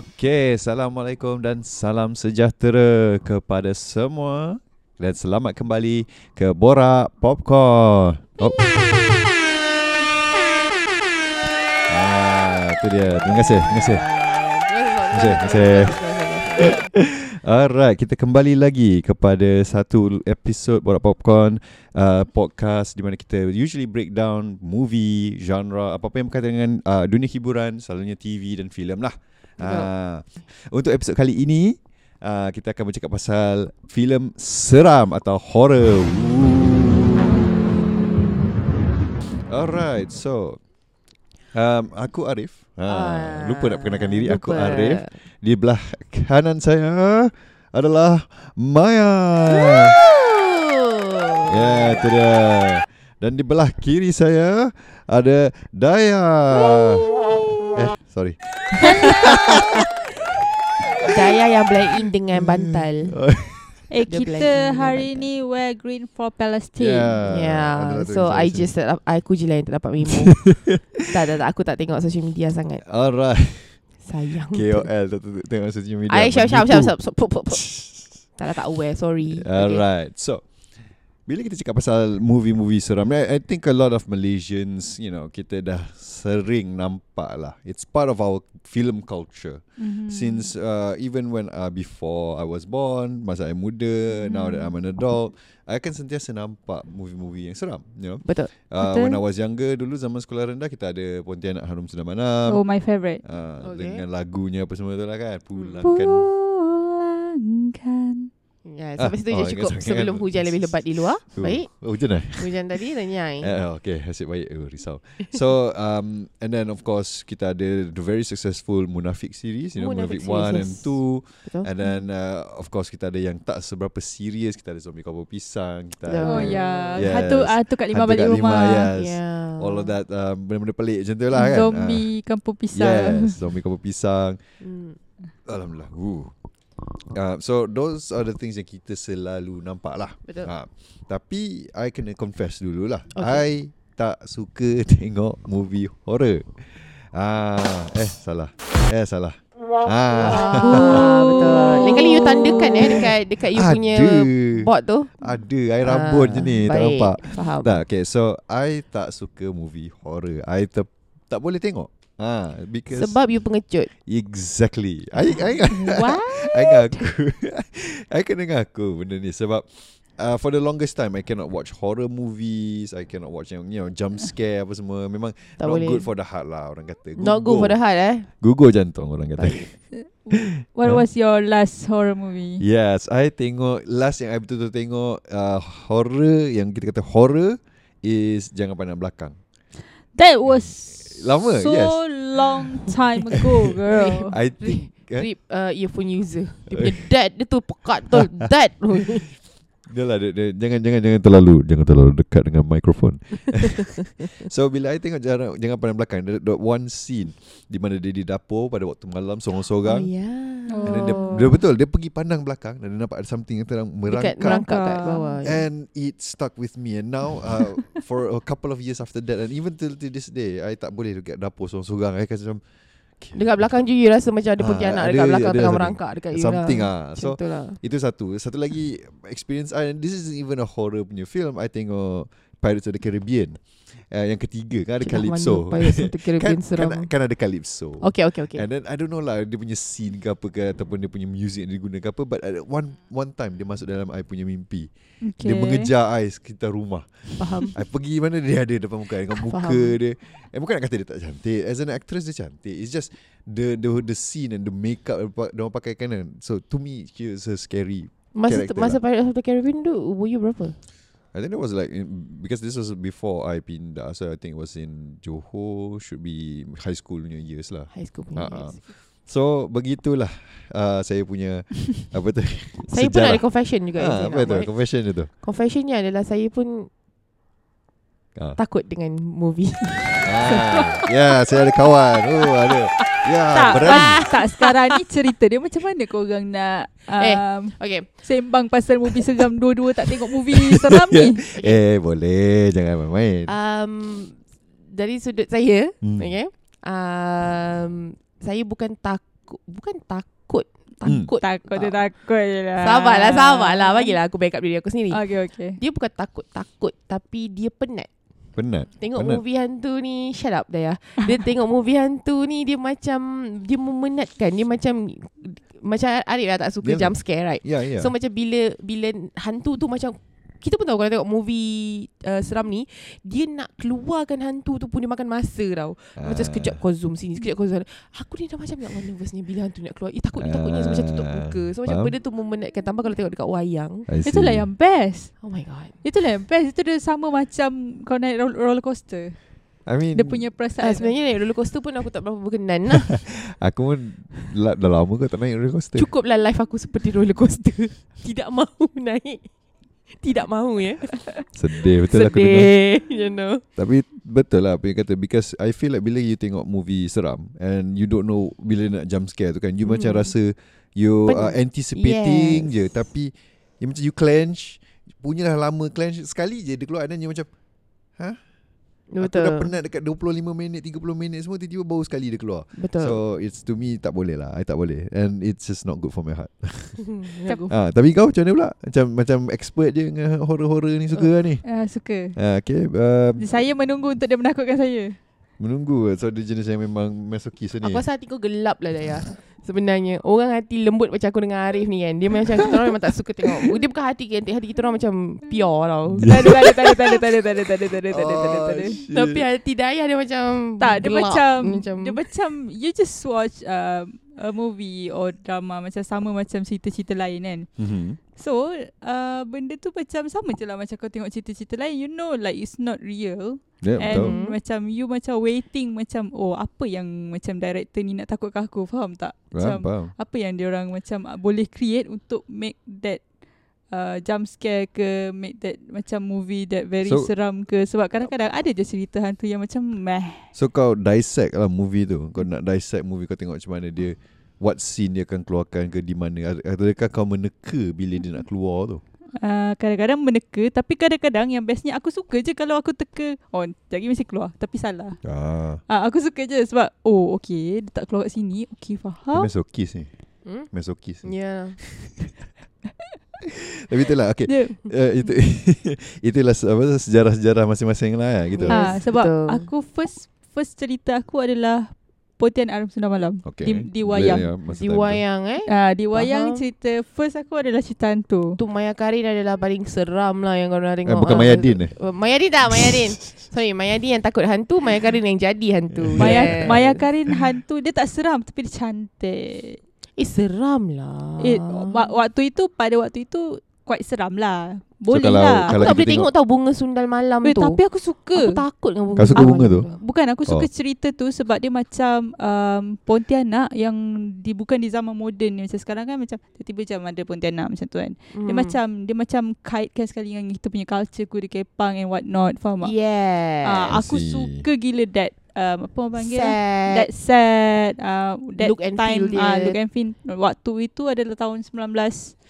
Okey, Assalamualaikum dan salam sejahtera kepada semua dan selamat kembali ke Borak Popcorn. Oh. Ah, tu dia. Terima kasih. Terima kasih. Terima kasih. Terima kasih. Alright, kita kembali lagi kepada satu episod Borak Popcorn uh, podcast di mana kita usually break down movie, genre, apa-apa yang berkaitan dengan uh, dunia hiburan, selalunya TV dan filem lah. Uh, untuk episod kali ini, uh, kita akan bercakap pasal filem seram atau horror. Alright, so um, aku Arif. Ha, Ah, lupa nak perkenalkan diri. Aku lupa. Arif. Di belah kanan saya adalah Maya. Ya, itu dia. Dan di belah kiri saya ada Daya. Eh, sorry. Daya yang blend in dengan bantal. Eh Dia kita hari ni wear green for Palestine. Yeah. Yeah, so I just tak, aku je lah yang tak dapat memo. tak, tak, tak, aku tak tengok social media sangat. Alright. Sayang. KOL tu- tengok social media. I syap syap syap syap. Tak lah, tak aware, sorry. Alright. So bila kita cakap pasal movie-movie seram, I, I think a lot of Malaysians, you know, kita dah sering nampak lah. It's part of our film culture. Mm-hmm. Since uh, even when uh, before I was born, masa I muda, now that I'm an adult, I akan sentiasa nampak movie-movie yang seram, you know. Betul. Uh, Betul. when I was younger dulu zaman sekolah rendah kita ada Pontianak Harum Sudah Malam. Oh my favorite. Uh, Okay. dengan lagunya apa semua tu lah kan. Pulangkan. Pulangkan. Ya, Ah, sampai situ oh, je cukup sebelum kan. hujan lebih lebat di luar. Tu. Baik. Oh, hujan eh? Hujan tadi renyai. Eh, okay, asyik baik. Oh, risau. So, um, and then of course kita ada the very successful Munafik series, you know, Munafik Munafik, 1 series, and yes. 2. Betul. And then uh, of course kita ada yang tak seberapa serius, kita ada Zombie Cowboy Pisang, kita ada Oh ya, Yes. hantu hantu kat lima Hantu balik kat rumah. Lima, yes. Yeah. All of that um, benda-benda pelik macam tu lah kan. Zombie kampung Ah. pisang. Yes, Zombie Cowboy Pisang. Hmm. Alhamdulillah. Uh. Uh, so those are the things yang kita selalu nampak lah. Betul. Ha. Tapi I kena confess dululah. Okay. I tak suka tengok movie horror. Ah, eh salah. Eh salah. Ah. Ah, betul. Lain kali you tandakan eh dekat dekat you punya board tu. Ada air rambut Ah, je ni, tak baik. nampak. Faham. Tak, okay. So I tak suka movie horror. I ter, tak boleh tengok. Ah, because Sebab you pengecut. exactly. I I What? I ngaku I kena ngaku benda ni Sebab uh, For the longest time I cannot watch horror movies I cannot watch yang You know jump scare apa semua Memang Tak not boleh. good for the heart lah Orang kata Not good for the heart eh. Gugur jantung orang kata What was your last horror movie? Yes I tengok Last yang I betul-betul tengok uh, Horror Yang kita kata horror Is Jangan Pandang Belakang That was Lama, so yes. long time ago, girl. I think eh? Rip uh, earphone user. Dia punya dad dia tu pekat tu. Dad. Dah lah dia, dia, Jangan jangan jangan terlalu Jangan terlalu dekat dengan mikrofon So bila I tengok Jangan, jangan pandang belakang Ada ada one scene Di mana dia di dapur Pada waktu malam oh Sorang-sorang ya. Oh. And then dia, dia betul Dia pergi pandang belakang Dan dia nampak ada something Yang tengah merangkak Dekat merangkak kat bawah. And it stuck with me And now uh, For a couple of years after that And even till, till this day I tak boleh dekat dapur Sorang-sorang I kasi macam Dekat belakang je you rasa macam ada Ah, pontianak ada- dekat belakang ada tengah merangkak dekat you Something lah. ah. So lah. Itu satu Satu lagi Experience I this isn't even a horror punya film I tengok Pirates of the Caribbean uh, Yang ketiga Kan ada Calypso kan, kan, kan ada Calypso Okay okay okay. And then I don't know lah Dia punya scene ke apa ke Ataupun dia punya music yang digunakan apa But at one one time Dia masuk dalam I punya mimpi Okay. Dia mengejar I sekitar rumah Faham. I pergi mana dia ada depan muka I Dengan muka Faham. dia Eh bukan nak kata dia tak cantik As an actress dia cantik It's just The the the scene and the makeup Dia orang pakai kan So to me She was a scary Masa masa lah. Pirates of the Caribbean tu umur you berapa? I think it was like in, because this was before I pindah, so I think it was in Johor, should be high school punya years lah. High school punya. Ah. years. So begitulah uh, saya punya apa tu? Saya pun ada confession juga saya apa tu? Confession dia tu. Confessionnya adalah saya pun Ah. takut dengan movie. ah, ya, saya ada kawan. Oh, ada. Ya, tak, berani. ah, tak sekarang ni cerita dia macam mana korang nak Eh. um, Okay. sembang pasal movie seram dua-dua tak tengok movie seram ni. Eh, boleh. Jangan main-main. Um, dari sudut saya, Hmm. okay. Um, saya bukan takut takut bukan takut Hmm. takut Takut dia takut je lah. Sabarlah sabarlah bagilah aku backup diri aku sendiri. Okay, okay. Dia bukan takut-takut tapi dia penat. Penat. Tengok Penat. movie hantu ni Shut up dah ya Dia tengok movie hantu ni Dia macam Dia memenatkan Dia macam Macam Arif lah tak suka Dia- jump scare right Ya, ya. So macam bila Bila hantu tu macam kita pun tahu kalau tengok movie uh, seram ni dia nak keluarkan hantu tu pun dia makan masa tau. Macam Ah. sekejap kau zoom sini, sekejap kau zoom. Aku ni dah macam ya Allah nervous ni bila hantu nak keluar. Eh takut ni takut ni so, macam tutup Ah, muka. So macam benda tu memenatkan tambah kalau tengok dekat wayang. Itulah yang best. Oh my god. Itulah yang best. Itu dia sama macam kau naik roll- roller coaster. I mean, Dia punya Ah, perasaan. sebenarnya naik roller coaster pun aku tak berapa berkenan lah. Aku pun la- dah lama kau tak naik roller coaster. Cukuplah life aku seperti roller coaster. Tidak mahu naik. Tidak mahu ya. Sedih betul aku dengar. Sedih. You know. Tapi betul lah apa yang kata because I feel like bila you tengok movie seram and you don't know bila nak jump scare tu kan you Hmm. macam rasa you Pen- are anticipating Yes. je tapi you macam you clench punyalah lama clench sekali je dia keluar dan you macam Betul. aku dah penat dekat 25 minit 30 minit semua tiba-tiba baru sekali dia keluar. Betul. So it's to me tak boleh lah I tak boleh and it's just not good for my heart. Ah, tapi kau macam mana pula? Macam macam expert je dengan horror-horror ni suka lah ni. Ah, suka. Ah, okay, uh, Saya menunggu untuk dia menakutkan saya. Menunggu so dia jenis yang memang masokis ni. Aku rasa hati kau gelap lah Daya Sebenarnya Orang hati lembut macam aku dengan Arif ni kan Dia macam kita orang memang tak suka tengok Dia bukan hati hati, hati kita orang macam pure tau Tak ada, tak ada, tak ada, tak ada, tak ada, tak ada, tak ada, tak ada, tak ada, ada, ada. Oh. Tapi hati Daya dia macam Tak, dia macam, macam dia macam you just watch uh, a movie or drama macam sama macam cerita-cerita lain kan. Mhm. So, uh, benda tu macam sama je lah macam kau tengok cerita-cerita lain. You know like it's not real. Ya, And betul. Hmm. macam you macam waiting macam oh apa yang macam director ni nak takutkan aku faham tak? Faham, Macam faham. apa yang dia orang macam uh, boleh create untuk make that uh, jump scare ke make that macam movie that very So- seram ke sebab kadang-kadang ada je cerita hantu yang macam meh. So kau dissect lah movie tu Kau nak dissect movie Kau tengok macam mana dia What scene dia akan keluarkan ke Di mana Adakah kau meneka Bila dia nak keluar tu Uh, kadang-kadang meneka tapi kadang-kadang yang bestnya aku suka je kalau aku teka oh lagi mesti keluar tapi salah. Ah, Uh, aku suka je sebab oh okay dia tak keluar kat sini okay Dia faham. masokis ni hmm? Masokis ni Ya Tapi itulah Okay Dia, uh, itu itulah apa sejarah-sejarah masing-masing lah ya, gitu. Ah, sebab betul. aku first first cerita aku adalah Pontian Arum Sunda Malam Okay. di, di wayang. Ya, masa Di time tu. wayang eh Ah, di wayang Faham. cerita first aku adalah cerita hantu. Tu Maya Karin adalah paling seram lah yang kau pernah Eh, tengok. bukan Ah, Mayadin eh? Uh, Mayadin tak, Mayadin. Sorry, Mayadin yang takut hantu, Maya Karin yang jadi hantu. Maya Yeah. Maya Karin hantu dia tak seram tapi dia cantik. Eh, seram lah. Eh, wa- waktu itu pada waktu itu quite seram lah. Boleh kalau- lah. Aku kalau tak kita boleh tengok tau bunga sundal malam Eh, tu. tapi aku suka. Aku takut dengan bunga Kau suka bunga tu? Bukan aku suka Oh. cerita tu sebab dia macam um, Pontianak yang di bukan di zaman moden ni macam sekarang kan macam tiba-tiba macam ada Pontianak macam tu kan. Hmm. Dia macam dia macam kaitkan sekali dengan kita punya culture kuda kepang and what not faham tak? Yes. Ah, aku see. suka gila that um, apa orang panggil Sad. that sad uh, that Look and time feel ah dia. look and feel waktu itu adalah tahun 19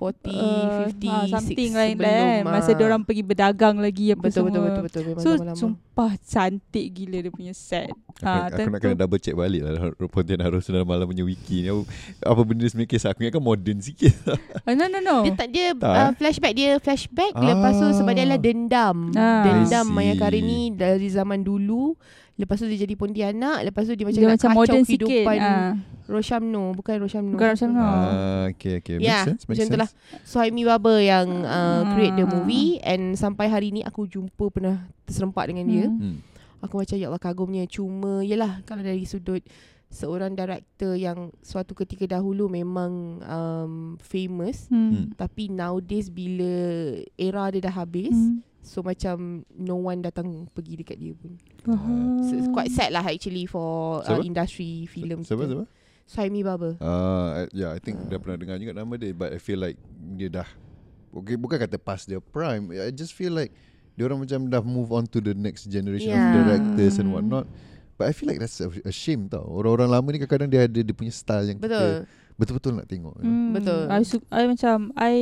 40, uh, 50, ah, something 60 lain lah eh. masa ah. dia orang pergi berdagang lagi apa Betul, betul, semua. betul, betul. Memang So zaman lama. sumpah cantik gila dia punya set. Aku, Ah, aku nak tentu- kena double check balik lah Pontian Harus dalam malam punya wiki ni Apa, apa benda sebenarnya kisah Aku ingatkan modern sikit Ah, no no no. Dia tak dia Tak, uh, flashback dia flashback lepas tu sebab dia adalah dendam. Ah. Dendam I Maya see. Karin ni dari zaman dulu. Lepas tu dia jadi Pontianak, lepas tu dia macam dia nak macam kacau modern sikit. kehidupan Ah. Roshamno, bukan Roshamno. Bukan Roshamno. Ah, Okay okay Make Ya, sense macam tu sense. lah. Suhaimi Baba yang uh, create the movie and sampai hari ni aku jumpa pernah terserempak dengan dia. Hmm. hmm. Aku macam ya Allah kagumnya cuma yalah kalau dari sudut seorang director yang suatu ketika dahulu memang um, famous Hmm. Hmm. tapi nowadays bila era dia dah habis Hmm. So macam no one datang pergi dekat dia pun. Faham. So, it's quite sad lah actually for uh, Siapa? industry film Siapa kita. siapa Suhaimi Baba. Ah, uh, yeah, I think dah pernah dengar juga nama dia, but I feel like dia dah, okay, bukan kata past their prime. I just feel like dia orang macam dah move on to the next generation of Yeah. directors and whatnot. But I feel like that's a, a shame tau. Orang-orang lama ni kadang-kadang dia ada dia punya style yang kita Betul. betul-betul nak tengok. you know. Hmm. Betul. I, su- I macam I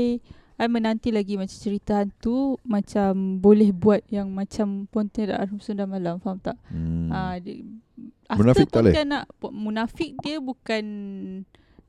I menanti lagi macam cerita hantu macam boleh buat yang macam Pontianak Arum Sunda Malam faham tak? Hmm. Ah, dia, after Munafik tak boleh? Po- Munafik dia bukan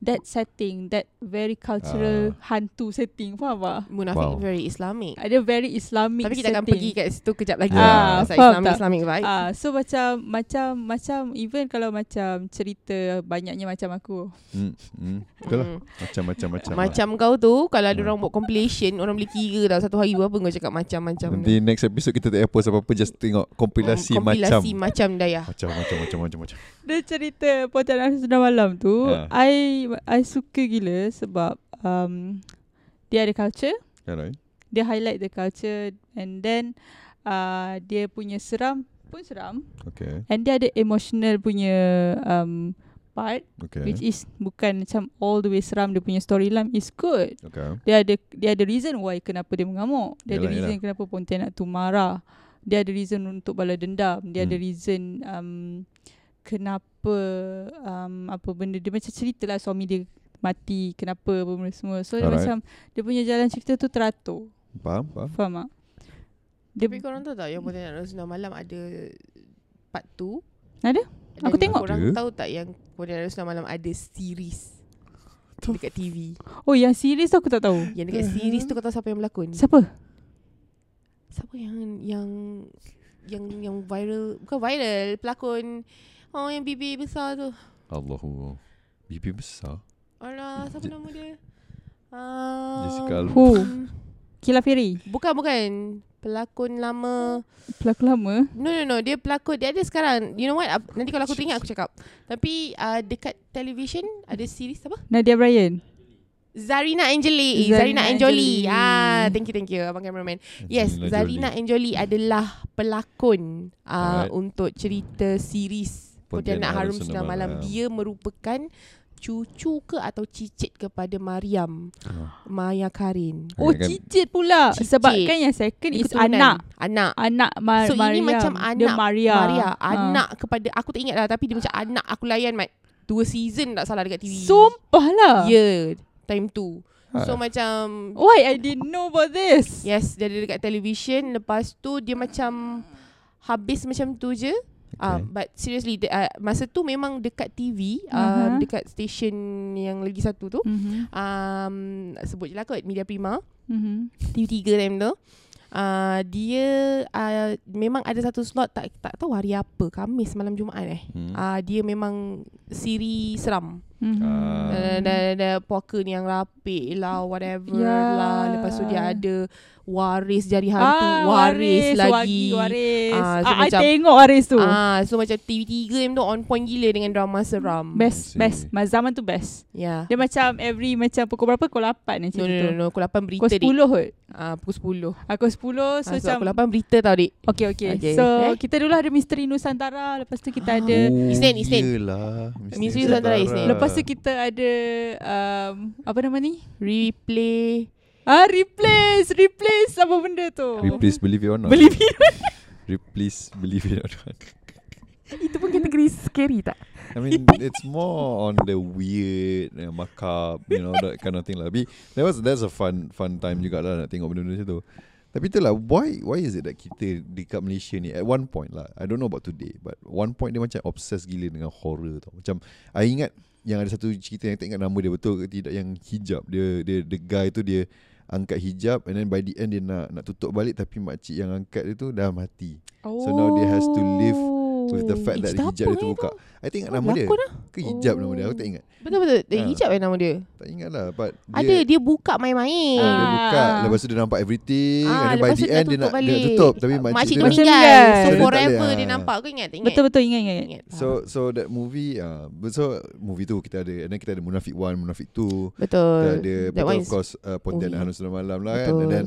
That setting That very cultural Hantu setting Faham tak? Munafik Wow. very Islamic. Ada very Islamic Tapi kita akan setting. pergi kat situ kejap lagi. Ah, lah. Pasal faham Islamic, tak? Islamic vibe. Ah, so macam macam macam macam even kalau macam cerita banyaknya macam aku. Hmm, hmm. Betul lah. Hmm. Macam-macam macam. Macam kau tu Kalau ada Hmm. orang buat compilation Orang boleh kira tau Satu hari berapa kau cakap macam-macam Nanti next episode kita tak post apa-apa just tengok kompilasi, Hmm, Kompilasi macam. macam daya Macam macam macam macam macam. Dia cerita Pontianak Sudah Malam tu, Ah. I I suka gila sebab um, dia ada culture, Alright. dia highlight the culture and then uh, dia punya seram pun seram Okay. and dia ada emotional punya um, part Okay. which is bukan macam all the way seram dia punya storyline is good. Okay. Dia ada dia ada reason why kenapa dia mengamuk. Dia ada Yalah, reason yalah. kenapa Pontianak tu marah. Dia ada reason untuk balas dendam. Dia ada Hmm. reason um, kenapa um, apa benda dia macam cerita lah suami dia mati kenapa apa benda semua. So dia Alright. macam dia punya jalan cerita tu teratur. Faham? Faham? Faham tak? Dia Tapi korang tahu tak Yang Pontianak Rasulullah Malam Ada Part 2 Ada? Aku tengok. Korang Ada. tahu tak Yang Pontianak Rasulullah Malam Ada series Dekat TV Oh yang series tu aku tak tahu. Yang dekat series tu Kau tahu siapa yang berlakon Siapa? Siapa yang Yang Yang yang viral Bukan viral Pelakon Oh yang bibir besar tu Allahu. Bibi besar. Alah Siapa nama dia Ah, Jessica Alba. Who? Kila Ferry. Bukan bukan Pelakon lama Pelakon lama. No no no Dia pelakon Dia ada sekarang You know what Ap- Nanti kalau aku teringat aku cakap Tapi uh, Dekat television Ada series apa Nadia Bryan. Zarina Angeli Zarina Zarina Anjoli Anjoli. Ah, Thank you thank you Abang cameraman Yes Angelina Zarina. Anjoli adalah Pelakon uh, Alright. Untuk cerita series Pontianak Harum Sunnah Malam Malam. Dia merupakan Cucu ke atau cicit kepada Mariam Ah. Maya Karin Oh Kan- cicit pula. Cicit. Sebab kan yang second Dia is keturunan. anak. Anak Anak Ma- So, ini Mariam. macam Dia anak Maria. Maria Ha. Anak kepada Aku tak ingat lah Tapi dia macam anak Aku layan Mat Dua season tak salah dekat TV Sumpah lah. Ya yeah, Time tu Ah. So macam Why I didn't know about this? Yes Dia ada dekat television Lepas tu Dia macam Habis macam tu je Okay. but seriously the, uh, masa tu memang dekat TV um, Aha. dekat station yang lagi satu tu Mm-hmm. um, sebut je lah kot Media Prima Mm-hmm. TV3 time tu uh, dia uh, memang ada satu slot tak tak tahu hari apa Khamis malam Jumaat eh Hmm. uh, dia memang siri seram Mm-hmm. Uh, ada, ada poker ni yang rapik lah Whatever Ya. lah Lepas tu dia ada Waris jari hantu Ah, Waris, lagi Waris. Ah, so Ah, I macam- tengok Waris tu. Ah, So macam TV3 yang tu On point gila Dengan drama seram Best, I see. best. Mas zaman tu best. Ya Dia macam every macam pukul berapa? Pukul 8 macam No no tu. no, no. Pukul 8 berita Pukul 10 dik kot. ah, Pukul 10 Aku 10 so ah, so macam Pukul 8 berita tau dik Okay, okay. Okay. So Eh? kita dulu ada Misteri Nusantara, lepas tu kita ada Oh, Isnin, Isnin. Yelah. Misteri Nusantara Isnin. lepas tu kita ada um, apa nama ni? Replay Ah, replace, replace apa benda tu? Replace believe it or not. Believe it. Replace believe it or not. Itu pun kategori scary tak? I mean, it's more on the weird, uh, macabre, you know, that kind of thing lah. Tapi that was that's a fun fun time juga lah nak tengok benda-benda macam tu. Tapi itulah why why is it that kita dekat Malaysia ni at one point lah I don't know about today but one point dia macam obsessed gila dengan horror tau macam I ingat yang ada satu cerita yang tak ingat nama dia betul ke tidak yang hijab dia dia the guy tu dia angkat hijab and then by the end dia nak nak tutup balik tapi makcik yang angkat dia tu dah mati. So now dia has to live with the fact that hijab dia terbuka I tak ingat Oh, nama dia lah. ke hijab nama dia aku Oh. tak ingat Betul-betul eh, Ah. Hijab eh nama dia tak ingat lah but Ada dia buka main-main Ah, dia Ah. buka Lepas tu dia nampak everything Ah, And then by lepas the tu dia end Dia tutup nak dia tutup Tapi Ah, makcik, Makcik dia tu Macam meninggal meninggal. So Dia tak forever dia ah. nampak Kau ingat tak ingat? Betul-betul ingat ingat. Ingat. So so that movie uh, So movie tu kita ada And then kita ada Munafik 1 Munafik 2 Kita Betul ada That Betul of course uh, Pontianak movie. Hanus Malam lah kan And then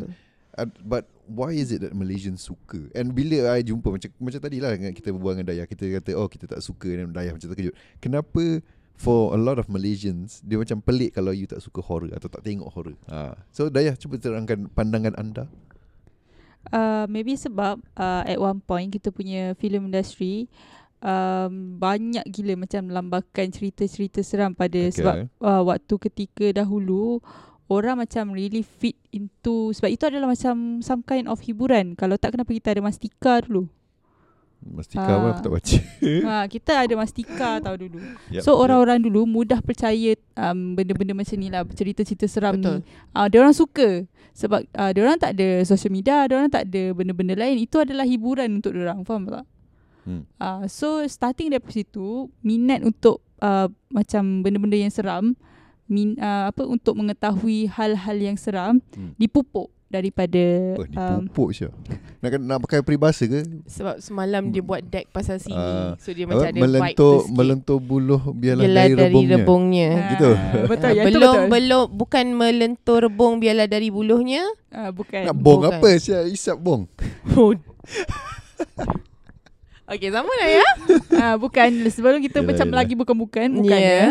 uh, But why is it that Malaysians suka? And bila I jumpa Macam macam tadi lah dengan Kita berbual dengan Dayah Kita kata Oh kita tak suka. Dan Dayah macam terkejut. Kenapa For a lot of Malaysians Dia macam pelik Kalau you tak suka horror Atau tak tengok horror? Ha. So Dayah cuba terangkan Pandangan anda. Uh, maybe sebab uh, at one point kita punya film industry um, banyak gila macam lambakan cerita-cerita seram pada okay. sebab uh, waktu ketika dahulu orang macam really fit into sebab itu adalah macam some kind of hiburan. Kalau tak kenapa kita ada Mastika dulu. Mastika Ah. pun aku tak baca. ha, kita ada mastika tau dulu. Yup, So orang-orang dulu mudah percaya um, benda-benda macam ni lah, cerita-cerita seram Betul. ni. Uh, dia orang suka sebab uh, dia orang tak ada social media, dia orang tak ada benda-benda lain. Itu adalah hiburan untuk dia orang, faham tak? Hmm. Uh, so starting daripada situ, minat untuk uh, macam benda-benda yang seram, min, uh, apa untuk mengetahui hal-hal yang seram Hmm. dipupuk daripada Oh, um, dipupuk je. Nak nak pakai peribahasa ke? Sebab semalam dia buat deck pasal sini. Ah. so dia macam Apa, ada melentur melentur buluh biarlah, Biarlah dari, dari rebungnya. rebungnya. ah, gitu. Betul, Ah, ya, belum betul. belum bukan melentur rebung biarlah dari buluhnya. Ah, bukan. Nak bong Bukan. apa? Siap isap bong. Okey, sama lah ya. Ah, bukan sebelum kita Yelah, macam yelah. lagi bukan bukan bukan Ya.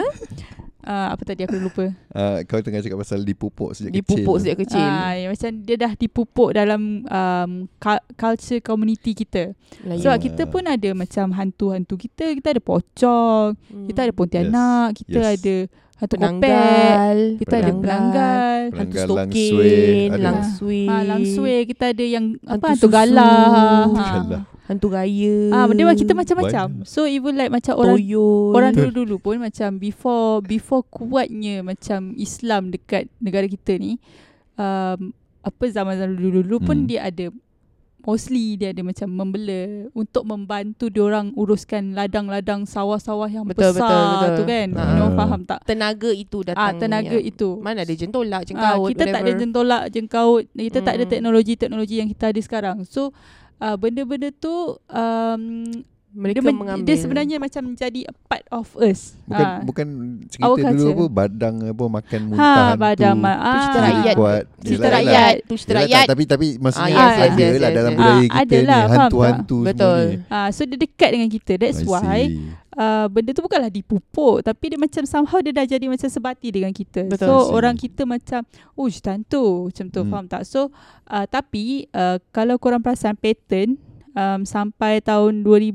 Ya. Ah, apa tadi aku lupa. Uh, kau tengah cakap pasal dipupuk sejak Dipupuk kecil. sejak kecil. Ah, yang macam dia dah dipupuk dalam um, cu- culture community kita. Melayu. Sebab kita pun ada macam hantu-hantu kita, kita ada pocong, Hmm. kita ada pontianak, kita Yes. ada hantu kopek, penanggal, kita ada pelanggal, hantu stokin, langsui, ada. langsui, ah, langsui, kita ada yang Hantu apa hantu galah. Ha. Hantu raya. Ah, benda macam kita macam-macam. So even like macam orang toyol. Orang dulu-dulu pun macam before before kuatnya macam Islam dekat negara kita ni um, apa zaman-zaman dulu-dulu pun Hmm. dia ada mostly dia ada macam membela untuk membantu diorang uruskan ladang-ladang sawah-sawah yang Betul, besar betul, betul. tu kan. Ah. You know, faham tak? tenaga itu Ah datang. tenaga itu. Mana ada jentolak, Ah, jengkaut, kita tak ada whatever. jentolak, jengkaut, kita tak ada Mm. teknologi-teknologi yang kita ada sekarang. So uh, benda-benda tu um, Mereka dia, men- mengambil. dia sebenarnya macam jadi a part of us. Bukan Ah. bukan Our cerita dulu culture. apa badang apa makan Ha, muntah hantu. badang ma- Tu cerita ah. rakyat. Kuat. cerita Yelah, rakyat, tu cerita rakyat. tapi tapi maksudnya Ah, yes, ada yes, lah yes, dalam yes. budaya Ah, kita ada lah, ni faham tak? hantu-hantu Betul. ni. Ah, so dia dekat dengan kita. That's I why see. uh, benda tu bukanlah dipupuk tapi dia macam somehow dia dah jadi macam sebati dengan kita. Betul. So see. orang kita macam ush tantu macam tu Hmm. faham tak? So uh, tapi uh, kalau korang perasan pattern um, sampai tahun 2000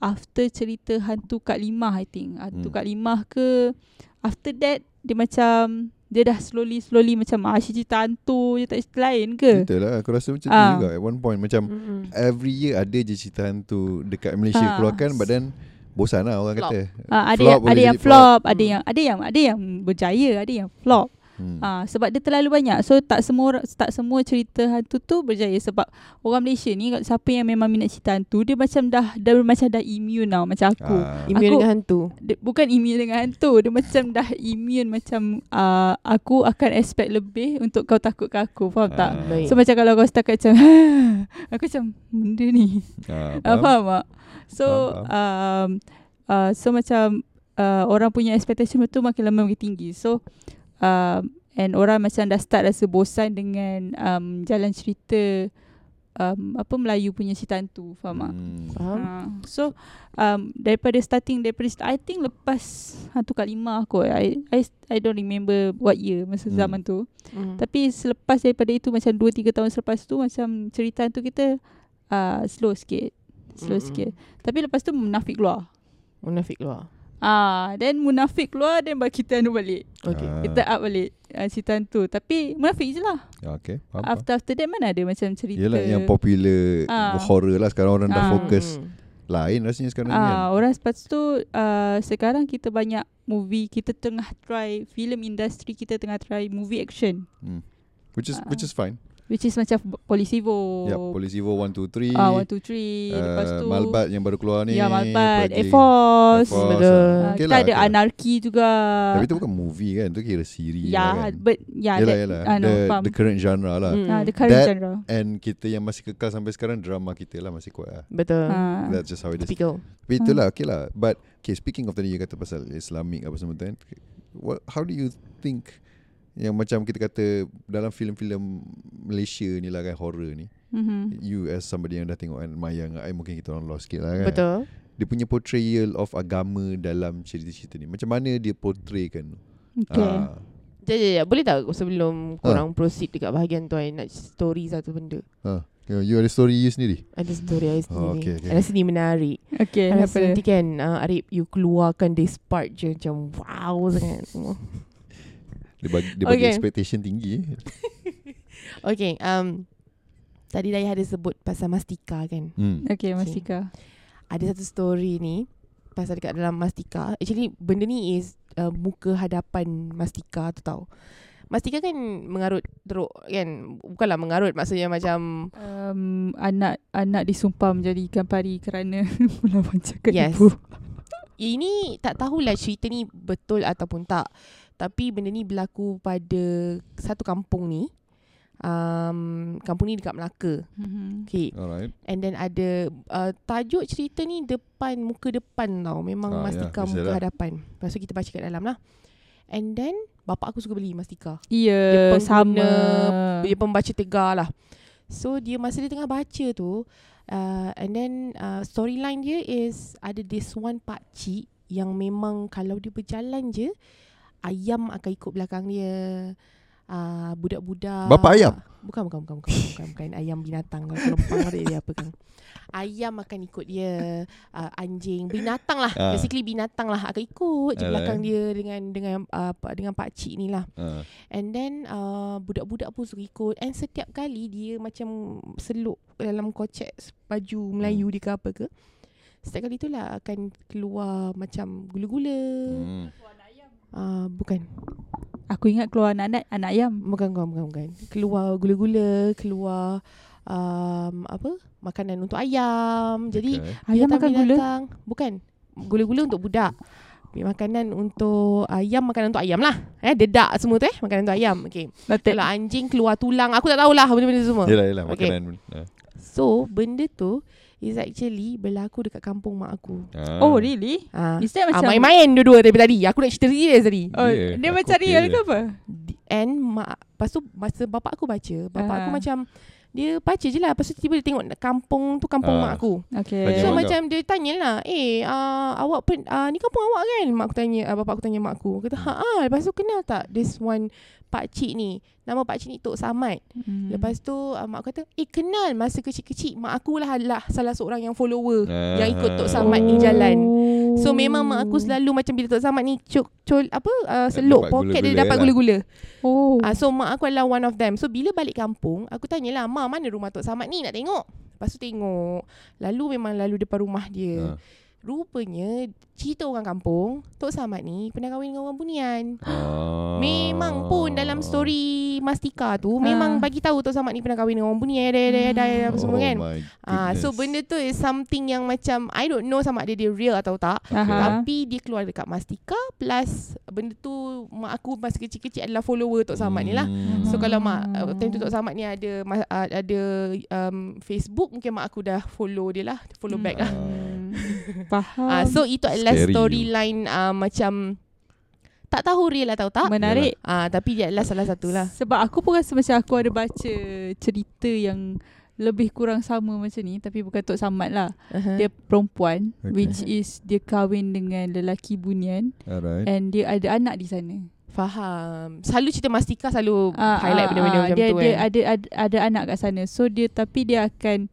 after cerita hantu Kak Limah I think. Hantu Hmm. Kak Limah ke after that dia macam dia dah slowly slowly macam ah cerita hantu je tak cerita lain ke? Betul lah Aku rasa macam tu Ah. juga At one point Macam Mm-mm. Every year ada je cerita hantu Dekat Malaysia Ah. keluarkan But then Bosan lah orang Flop. kata Ah, ada Flop yang ada yang jadi flop, ada Hmm. yang ada yang ada yang berjaya, ada yang flop. Hmm. Ah sebab dia terlalu banyak. So tak semua tak semua cerita hantu tu berjaya sebab orang Malaysia ni siapa yang memang minat cerita hantu dia macam dah dah macam dah immune tau macam aku. Ah. Immune Aku- dengan hantu. Dia, bukan immune dengan hantu, dia macam dah immune macam uh, aku akan expect lebih untuk kau takut ke aku, faham tak? Ah. Baik. So macam kalau kau setakat macam aku macam benda ni. Ah, Ah, faham? faham tak? So Faham, um, uh, so macam uh, orang punya expectation tu makin lama makin tinggi. So um, and orang macam dah start rasa bosan dengan um, jalan cerita um, apa Melayu punya cerita hantu, faham tak? Hmm. Faham? Uh, so um, daripada starting daripada st- I think lepas hantu Kak Lima kot I, I I don't remember what year masa Hmm. zaman tu Mm. tapi selepas daripada itu macam 2 3 tahun selepas tu macam cerita hantu kita uh, slow sikit slow Mm-mm. sikit tapi lepas tu munafik keluar Munafik keluar. Ah, then munafik keluar then bagi kita anu balik. Okay. Ah. Kita up balik uh, cerita hantu. Tapi munafik je lah. Okay faham, faham. After after that mana ada macam cerita. Yelah yang popular Ah. horror lah Sekarang orang dah Ah. fokus Mm. Lain rasanya sekarang ni kan Ah, orang lepas tu uh, sekarang kita banyak movie, kita tengah try film industry kita tengah try movie action hmm. Which is Ah. which is fine which is macam Polisivo. Yep, Police Evo 1, 2, 3 Ah, 1 2 3 lepas uh, tu Malbat yang baru keluar ni Ya, Malbat? Air Force. Air Force. Betul. Ah, Okay kita lah, ada okay lah. Anarchy juga. Tapi itu bukan movie kan Itu kira series Ya, lah kan but ya Yelah that, yelah ah, no, the, faham. the current genre lah Mm. Ah, the current That- genre. And kita yang masih kekal sampai sekarang Drama kita lah masih kuat lah Betul. Ah. That's just how it is Typical. Tapi itulah okay lah But okay, speaking of tadi you kata pasal Islamic apa semua tu kan what, How do you think Yang macam kita kata Dalam filem-filem Malaysia ni lah kan Horror ni Mhm. You as somebody yang dah tengok kan Mayang I mungkin kita orang lost sikit lah kan Betul. Dia punya portrayal of agama Dalam cerita-cerita ni Macam mana dia portraykan Okay. Ah, Jap, jap, jap. Boleh tak sebelum korang proceed dekat bahagian tu I nak story satu benda. ah. You ada story you sendiri Ada story I sendiri. Oh, okay, okay. I rasa ni menarik. Okay, I rasa nanti kan uh, Arif you keluarkan this part je macam wow sangat. Dia bagi, dia bagi Okay. expectation tinggi. Okay, um, Tadi Daya ada sebut pasal Mastika kan. Hmm. Okay, Mastika. Ada satu story ni pasal dekat dalam Mastika. Actually benda ni is uh, muka hadapan Mastika tu tau. Mastika kan mengarut teruk kan. Bukanlah mengarut maksudnya macam Um, anak anak disumpah menjadi ikan pari kerana melawan cakap Yes. ibu. ini tak tahulah cerita ni betul ataupun tak. Tapi benda ni berlaku pada satu kampung ni. Um, kampung ni dekat Melaka. Mhm. Okay. Alright. And then ada uh, tajuk cerita ni depan muka depan tau. Memang Ah, ya, mastika biasalah. muka hadapan. Lepas tu kita baca kat dalam lah. And then bapak aku suka beli mastika. Ya, Dia sama. Dia pembaca tegar lah. So dia masa dia tengah baca tu uh, and then uh, storyline dia is ada this one pakcik yang memang kalau dia berjalan je ayam akan ikut belakang dia. Uh, budak-budak Bapa ayam? Bukan bukan bukan bukan bukan, bukan ayam binatang kalau kelempang dia, dia apa kan. Ayam akan ikut dia, uh, anjing, binatang lah. Ah. Basically binatang lah akan ikut je belakang dia dengan dengan uh, dengan pak cik ni lah. Uh. And then uh, budak-budak pun suka ikut And setiap kali dia macam seluk dalam kocek baju Melayu dia ke apa ke Setiap kali tu lah akan keluar macam gula-gula Hmm. Uh, Bukan Aku ingat keluar anak-anak anak ayam. Bukan, bukan, bukan, bukan Keluar gula-gula Keluar um, Apa Makanan untuk ayam Jadi Okay. Ayam makan gula. Bukan Gula-gula untuk budak Makanan untuk ayam Makanan untuk ayam lah eh, Dedak semua tu eh Makanan untuk ayam Okay Betul. Kalau anjing keluar tulang Aku tak tahulah Benda-benda semua Yelah, yelah. Okay. Makanan. Uh. So benda tu Is actually Berlaku dekat kampung mak aku Ah. Oh, really? ha. Is that Ah, macam main-main dua-dua dari tadi Aku nak cerita serius tadi Oh, Yeah, dia aku macam real ke apa? And mak Lepas tu Masa bapak aku baca Bapak aku Ah. macam Dia baca je lah Lepas tu tiba dia tengok Kampung tu kampung Ah. mak aku Okay. So macam dia tanya lah Eh uh, awak pen, uh, Ni kampung awak kan Mak aku tanya uh, Bapak aku tanya mak aku Kata ha ah. Lepas tu kenal tak This one Pakcik ni Nama pakcik ni Tok Samad Hmm. Lepas tu uh, mak aku kata Eh kenal masa kecil-kecil Mak aku lah, lah Salah seorang yang follower Ah. Yang ikut Tok Samad ni jalan So Oh. memang mak aku selalu Macam bila Tok Samad ni Cuk, cul, apa uh, Seluk dapat poket dia gula-gula dapat lah. gula-gula Oh. uh, So mak aku adalah one of them So bila balik kampung Aku tanyalah Ma mana rumah Tok Samad ni Nak tengok Lepas tu tengok Lalu memang lalu depan rumah dia Ah. Rupanya Cerita orang kampung Tok Samad ni Pernah kahwin dengan orang bunian Ah. Memang pun dalam story Mastika tu Memang Ah. bagi tahu Tok Samad ni pernah kahwin dengan orang bunian Ada ada ada apa semua oh kan my Ah, so benda tu is something yang macam I don't know sama ada dia real atau tak. Aha. Tapi dia keluar dekat Mastika plus benda tu mak aku masa kecil-kecil adalah follower Tok Samad ni lah. Hmm. So kalau mak uh, time tu Tok Samad ni ada uh, ada um, Facebook mungkin mak aku dah follow dia lah, follow back lah. Hmm. Faham. Ah, so itu adalah Scary storyline uh, macam tak tahu real atau tak. Menarik. Ah, tapi dia adalah salah satu lah. Sebab aku pun rasa macam aku ada baca cerita yang lebih kurang sama macam ni tapi bukan Tok Samad lah. Uh-huh. Dia perempuan Okay. which is dia kahwin dengan lelaki bunian Alright. and dia ada anak di sana. Faham. Selalu cerita Mastika selalu Ah, highlight ah, benda-benda ah, macam dia, tu dia kan. ada, ada ada anak kat sana. So dia tapi dia akan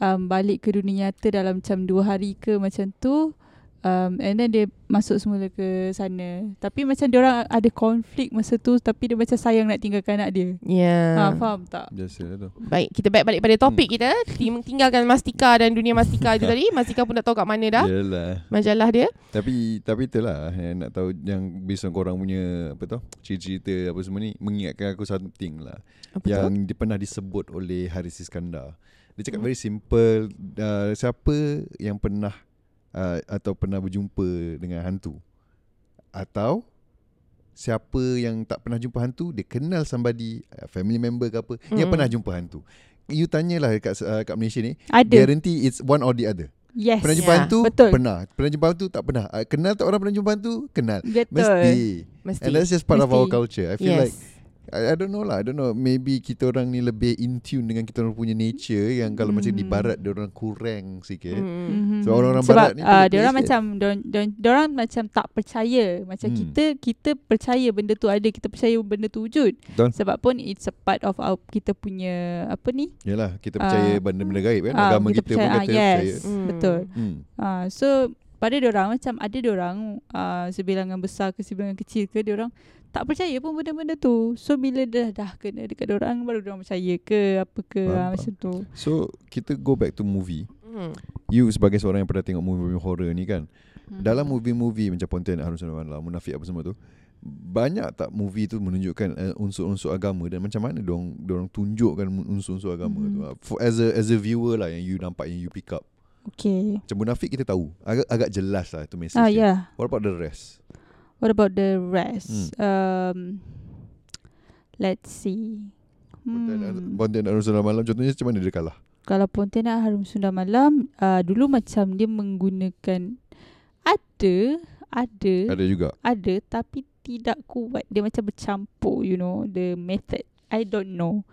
um, balik ke dunia nyata dalam macam dua hari ke macam tu. Um, and then dia masuk semula ke sana. Tapi macam dia orang ada konflik masa tu tapi dia macam sayang nak tinggalkan anak dia. Ya. Ha, faham tak? Biasa lah tu. Baik, kita back balik pada topik hmm. kita. Ting- Tinggalkan Mastika dan dunia Mastika tu tadi. Mastika pun tak tahu kat mana dah Yelah. majalah dia. Tapi tapi itulah yang nak tahu yang based on korang punya apa tu cerita-cerita apa semua ni mengingatkan aku something lah Apa yang tu? dia pernah disebut oleh Haris Iskandar. Dia cakap Hmm. very simple uh, siapa yang pernah uh, atau pernah berjumpa dengan hantu atau siapa yang tak pernah jumpa hantu dia kenal somebody uh, family member ke apa yang Mm. pernah jumpa hantu. You tanyalah kat uh, kat Malaysia ni Ada. guarantee it's one or the other. Yes. Pernah jumpa Ya, hantu? betul. Pernah. Pernah jumpa hantu? Tak pernah. Uh, kenal tak orang pernah jumpa hantu? Kenal. Betul. Mesti. Mesti. And that's just part of Mesti. our culture. I feel yes. like I, I don't know lah. I don't know. Maybe kita orang ni lebih in tune dengan kita orang punya nature yang kalau macam di Mhm. barat dia orang kurang sikit. Mm. Mm-hmm. So, orang-orang Sebab barat ni uh, boleh dia orang macam dia orang macam tak percaya. Macam Hmm. kita kita percaya benda tu ada, kita percaya benda tu wujud. Betul. Sebab pun it's a part of our, kita punya apa ni? Yalah, kita percaya Ah. benda-benda gaib kan. Ah, Agama kita kita, pun percaya, kata ah, yes. percaya. Mm. Betul. Hmm. Uh, so pada dia orang macam ada dia orang uh, sebilangan besar ke sebilangan kecil ke dia orang tak percaya pun benda-benda tu. So bila dah dah kena dekat dia orang baru dia orang percaya ke apa ke faham. macam tu. So kita go back to movie Hmm. You sebagai seorang yang pernah tengok movie-movie horror ni kan Hmm. Dalam movie-movie macam Pontianak Harun Sunnah Malam Munafik apa semua tu Banyak tak movie tu menunjukkan uh, unsur-unsur agama Dan macam mana diorang, diorang tunjukkan unsur-unsur agama Mhm. tu For, as, a, as a viewer lah yang you nampak Yang you pick up Okay. Macam Munafik kita tahu Agak, agak jelas lah tu message Ah dia yeah. What about the rest? What about the rest? Hmm. Um, let's see. Hmm. Pontianak Harun Sunnah Malam Contohnya macam mana dia kalah? Kalau Pontianak Harum Sunda Malam uh, dulu macam dia menggunakan ada ada Ada juga ada tapi tidak kuat. Dia macam bercampur you know the method. I don't know.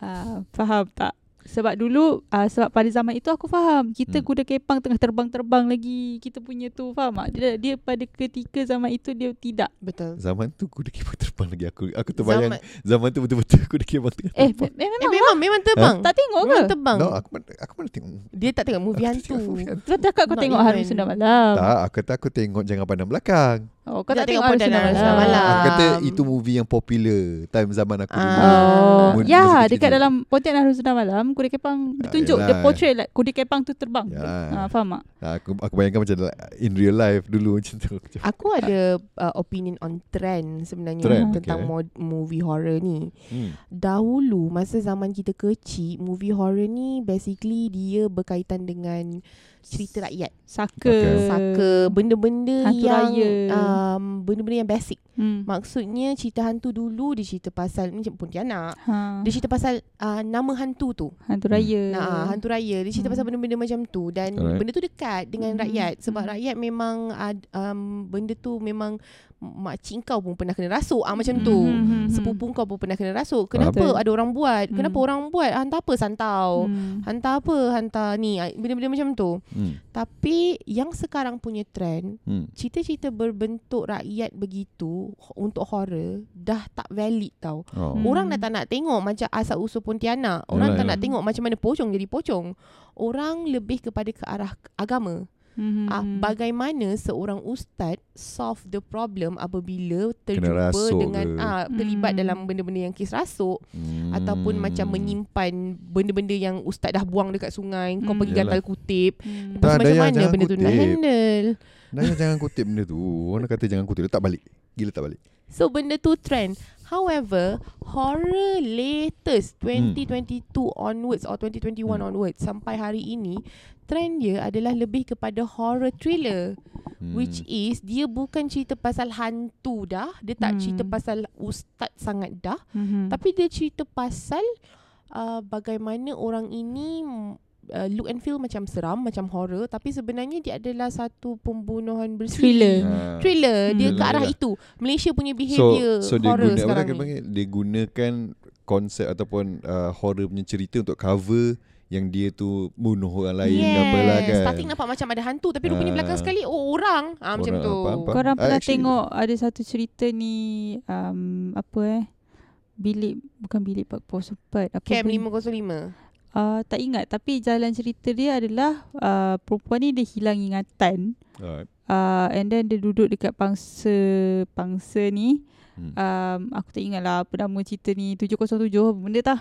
Uh, faham tak? Sebab dulu uh, sebab pada zaman itu aku faham kita Hmm. kuda kepang tengah terbang-terbang lagi kita punya tu faham tak? Dia, dia pada ketika zaman itu dia tidak. Betul. Zaman tu kuda kepang terbang lagi Aku aku terbayang Zaman, Zaman, tu betul-betul kuda kepang tengah Eh, terbang me- memang eh memang memang terbang. tak tengok ke? Memang terbang. No, aku mana, aku mana tengok Dia tak tengok movie Aku hantu. tengok. Kau Not tengok Harum even. Sunda Malam. Tak, aku kata aku tengok Jangan Pandang Belakang Oh, kau tak tengok tengok Sunda Pontianak Malam. Aku kata Um, itu movie yang popular Time zaman aku dulu Ah. Oh, ya kecil dekat dulu. dalam Pontianak Harum Sunda Malam kuda kepang ditunjuk yelah. dia portray like kuda kepang tu terbang. Ya. Ah, faham tak? Ah, aku, aku bayangkan macam In real life dulu Macam tu Aku ada uh, opinion on trend sebenarnya Trend, tentang okay. mod, movie horror ni. hmm. Dahulu masa zaman kita kecil, movie horror ni basically dia berkaitan dengan cerita rakyat. Saka. Okay. Saka benda-benda Hantu yang raya. um, benda-benda yang basic. Hmm. Maksudnya cerita hantu dulu dia cerita pasal macam Pontianak. Ha. Dia cerita pasal uh, nama hantu tu. Hantu raya. Nah, ah, hantu raya dia cerita Hmm. pasal benda-benda macam tu dan Alright. benda tu dekat dengan Hmm. rakyat sebab Hmm. rakyat memang ad, um, benda tu memang makcik kau pun pernah kena rasuk ah macam tu. Hmm, hmm, hmm. Sepupu kau pun pernah kena rasuk. Kenapa Betul. ada orang buat? Kenapa Hmm. orang buat? Hantar apa santau? Hmm. Hantar apa? Hantar ni ah, benda-benda macam tu. Hmm. Tapi yang sekarang punya trend Hmm. cerita-cerita berbentuk rakyat begitu untuk horror dah tak valid tau. Oh. Hmm. Orang dah tak nak tengok macam asal usul Pontianak. Orang Yalah, tak yalah. nak tengok macam mana pocong jadi pocong. Orang lebih kepada ke arah agama. Hmm, Ah, hmm. bagaimana seorang ustaz solve the problem apabila terjumpa dengan ke? ah terlibat Hmm. dalam benda-benda yang kes rasuk Hmm. ataupun macam menyimpan benda-benda yang ustaz dah buang dekat sungai, kau Hmm. pergi Yalah. gantal kutip. Hmm. Lepas Tak, macam mana jangan benda tu nak kutip. handle? Naya jangan kutip benda tu Orang kata jangan kutip Letak balik Gila letak balik So benda tu trend. However, horror latest 2022 onwards or 2021 Hmm. onwards sampai hari ini, trend dia adalah lebih kepada horror thriller. hmm. Which is dia bukan cerita pasal hantu dah, dia tak Hmm. cerita pasal ustaz sangat dah, Hmm. tapi dia cerita pasal uh, bagaimana orang ini uh, look and feel macam seram, macam horror, tapi sebenarnya dia adalah satu pembunuhan bersiri. Thriller. Ah. Thriller dia Hmm. ke arah itu. Malaysia punya So, behaviour so dia horror guna apa sekarang dia ni. panggil Dia gunakan Konsep ataupun uh, Horror punya cerita Untuk cover Yang dia tu Bunuh orang lain yes. apa lah kan Starting nampak macam ada hantu tapi rupanya Ah. belakang sekali oh orang. Ah macam Orang, tu. faham, faham. Korang I pernah actually- tengok ada satu cerita ni um, apa eh bilik bukan bilik Pak Pos sempat apa Camp benda- 505. Uh, tak ingat tapi jalan cerita dia adalah uh, perempuan ni dia hilang ingatan Alright. uh, and then dia duduk dekat pangsa pangsa ni Hmm. um, aku tak ingat lah apa nama cerita ni 707 apa benda tah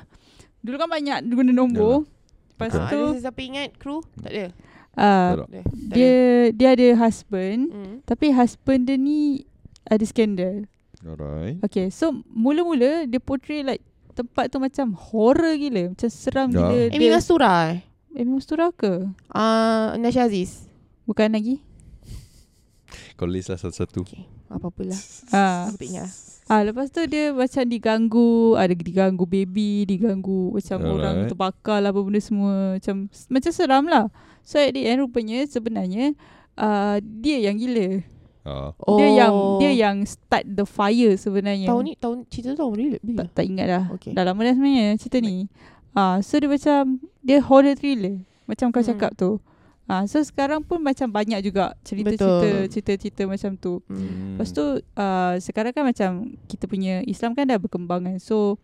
dulu kan banyak guna nombor lepas Ah, tu ada sesiapa ingat kru? Tak ada. uh, Tak tak? Ada. dia dia ada husband Hmm. tapi husband dia ni ada skandal Alright Okay so mula-mula dia portray like tempat tu macam horror gila macam seram Ya. gila Amy dia Mastura eh? Amy Mastura ke Ah, Nasha Aziz. bukan lagi Kau list lah satu-satu Okay. Apa-apalah. ah ingat. Ah lepas tu dia macam diganggu, ada diganggu baby, diganggu macam Alright. orang terbakar lah apa benda semua, macam macam seram lah. So at the end rupanya sebenarnya uh, dia yang gila. Ah. Oh. Dia yang dia yang start the fire sebenarnya. Tahun ni tahun cerita tu tahun bila? Bila? tak, tak ingat dah. Okay. Dah lama dah sebenarnya cerita ni. Ah so dia macam dia horror thriller macam kau Hmm. cakap tu. Ah so sekarang pun macam banyak juga cerita-cerita cerita-cerita macam tu. Hmm. Lepas tu uh, sekarang kan macam kita punya Islam kan dah berkembang kan. So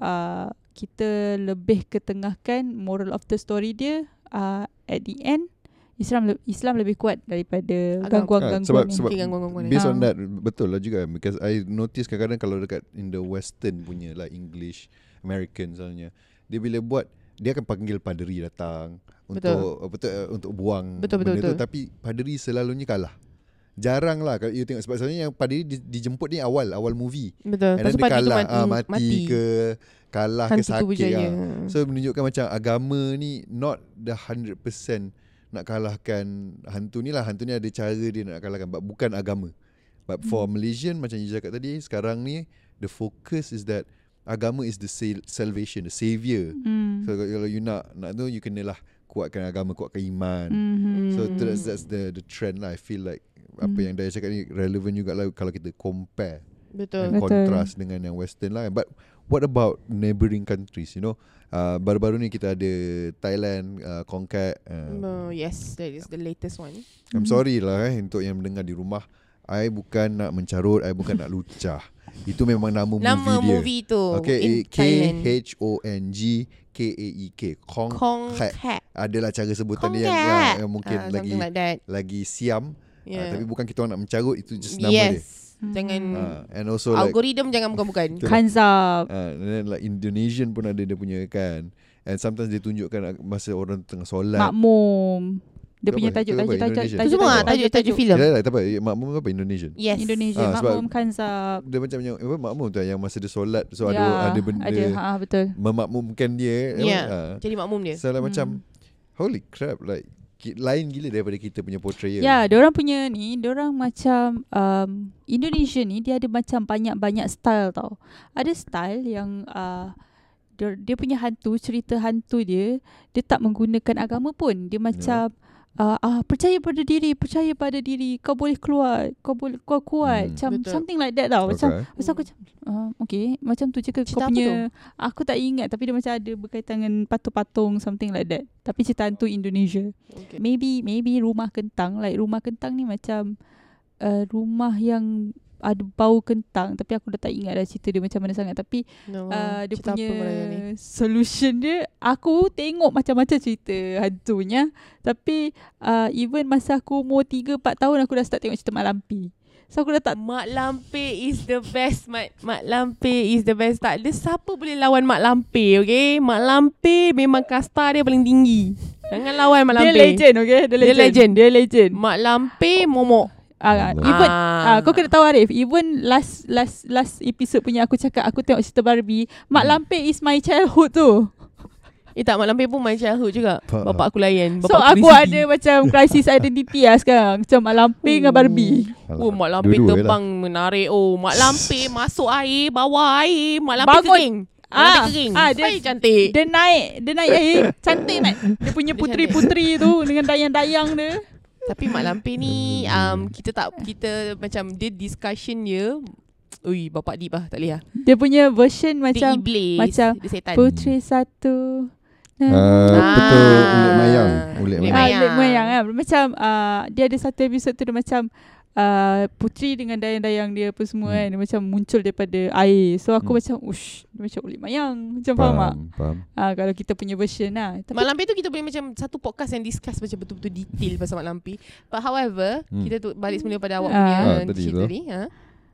uh, kita lebih ketengahkan moral of the story dia uh, at the end Islam le- Islam lebih kuat daripada Agam- gangguan-gangguan sebab- ni. sebab- Okay, gangguan-gangguan ni. Based on Ah. that Betul lah juga Because I notice kadang-kadang Kalau dekat In the western punya Like English American misalnya Dia bila buat Dia akan panggil paderi datang Betul. Untuk apa tu, uh, Untuk buang Betul, betul, benda tu betul. Tapi paderi selalunya kalah Jarang lah Kalau you tengok Sebab sebenarnya yang paderi di, Dijemput ni awal Awal movie Betul. And Lepas then tu dia kalah mati, ah, mati, mati. ke Kalah Hantu ke sakit berjaya. ah. So menunjukkan macam Agama ni Not the 100% Nak kalahkan Hantu ni lah Hantu ni ada cara dia nak kalahkan But bukan agama But for Malaysian Macam you cakap tadi Sekarang ni The focus is that Agama is the sal- salvation The savior Hmm. So kalau you nak Nak tu you kenalah Kuatkan agama Kuatkan iman Mhm. So Hmm. that's, that's the the trend lah I feel like Apa Hmm. yang Daya cakap ni Relevant juga lah Kalau kita compare Betul. and Betul. contrast dengan yang western lah but what about neighbouring countries you know uh, baru-baru ni kita ada Thailand uh, Concat uh, Oh, yes, that is the latest one. I'm Mhm. sorry lah eh untuk yang mendengar di rumah I bukan nak mencarut I bukan nak lucah itu memang nama, Nama movie dia movie tu Okay, in K. H O N G K A E K Kong Kong Kat. Cat. adalah cara sebutan dia yang, yang, yang mungkin Ah, lagi like that. lagi siam yeah. Yeah. tapi bukan kita nak mencarut itu just nama dia Jangan uh, and also like algoritma jangan bukan-bukan. Kanzab. Uh, and then like Indonesian pun ada dia punya kan And sometimes dia tunjukkan masa orang tengah solat Makmum. Dia punya apa? tajuk Itu apa? tajuk tajuk Indonesian? tajuk Itu semua tajuk, tajuk tajuk filem. Ya lah tak apa Makmum tu apa Indonesian Yes. Indonesia Ah, sebab- Makmum Kanzab. Dia macam yang apa, Makmum tu yang masa dia solat So Ya, ada ada benda Ada, ha, betul. Memakmumkan dia Ya. uh, Jadi makmum dia. So like Hmm. macam Holy crap Like Lain gila daripada kita punya portrayal Ya, dia orang punya ni, dia orang macam um, Indonesia ni dia ada macam banyak-banyak style tau. Ada style yang uh, dia, dia punya hantu, cerita hantu dia, dia tak menggunakan agama pun. Dia macam uh, ah percaya pada diri, percaya pada diri, kau boleh keluar, kau boleh kau kuat. Hmm. Macam Betul. something like that tau. Macam Okay. Tu aku macam uh, Okay Macam tu je ke Cerita kau punya Aku tak ingat Tapi dia macam ada Berkaitan dengan patung-patung Something like that Tapi cerita hantu Indonesia Okay. Maybe Maybe rumah kentang Like rumah kentang ni macam uh, Rumah yang Ada bau kentang Tapi aku dah tak ingat dah Cerita dia macam mana sangat. Tapi No, uh, Dia cerita punya apa Malaya ni? Solution dia Aku tengok macam-macam cerita Hantunya. Tapi uh, Even masa aku umur 3-4 tahun Aku dah start tengok cerita Mak Lampi. So aku dah tak Mak Lampir is the best. Mak, Mak Lampir is the best. Tak ada siapa boleh lawan Mak Lampir Okay? Mak Lampir memang kasta dia paling tinggi. Jangan lawan Mak Dia Lampir legend okay? Dia Dia legend. legend. Dia legend. Mak Lampir momok Ah, Allah. even Ah. ah. kau kena tahu Arif, even last last last episode punya aku cakap aku tengok cerita Barbie, Mak Hmm. Lampir is my childhood tu. Eh tak Mak Lampir pun my childhood juga. Bapak aku layan Bapak so aku Rizky. ada macam crisis identity lah sekarang. Macam Mak Lampir dengan Barbie. Oh Mak Lampir Dua-dua terbang menarik Oh Mak Lampir masuk air Bawa air Mak Lampir Bangun. kering Mak Lampir Ah, kering ah, dia- Baik cantik Dia naik, dia naik air cantik man. Dia punya Dia puteri-puteri tu dengan dayang-dayang dia. Tapi Mak Lampir ni um, Kita tak Kita macam Dia discussion dia Ui bapak deep lah Tak boleh lah Dia punya version Dia macam iblis macam Dia setan puteri satu. Uh, Ah. betul Ulit mayang Ulit Ulit mayang Ah, mayang. Lek Mayang. Macam uh, dia ada satu episod tu dia macam uh, puteri dengan dayang-dayang dia apa semua Hmm. kan. Dia macam muncul daripada air. So aku Hmm. macam ush, dia macam ulit mayang. Macam faham tak? Faham, faham. Ah kalau kita punya version lah. Tapi Mak Lampir tu kita boleh macam Satu podcast yang discuss Macam betul-betul detail Pasal Mak Lampir But however Hmm. Kita tu balik semula pada awak Ah. punya Ah, tadi cerita tadi ha?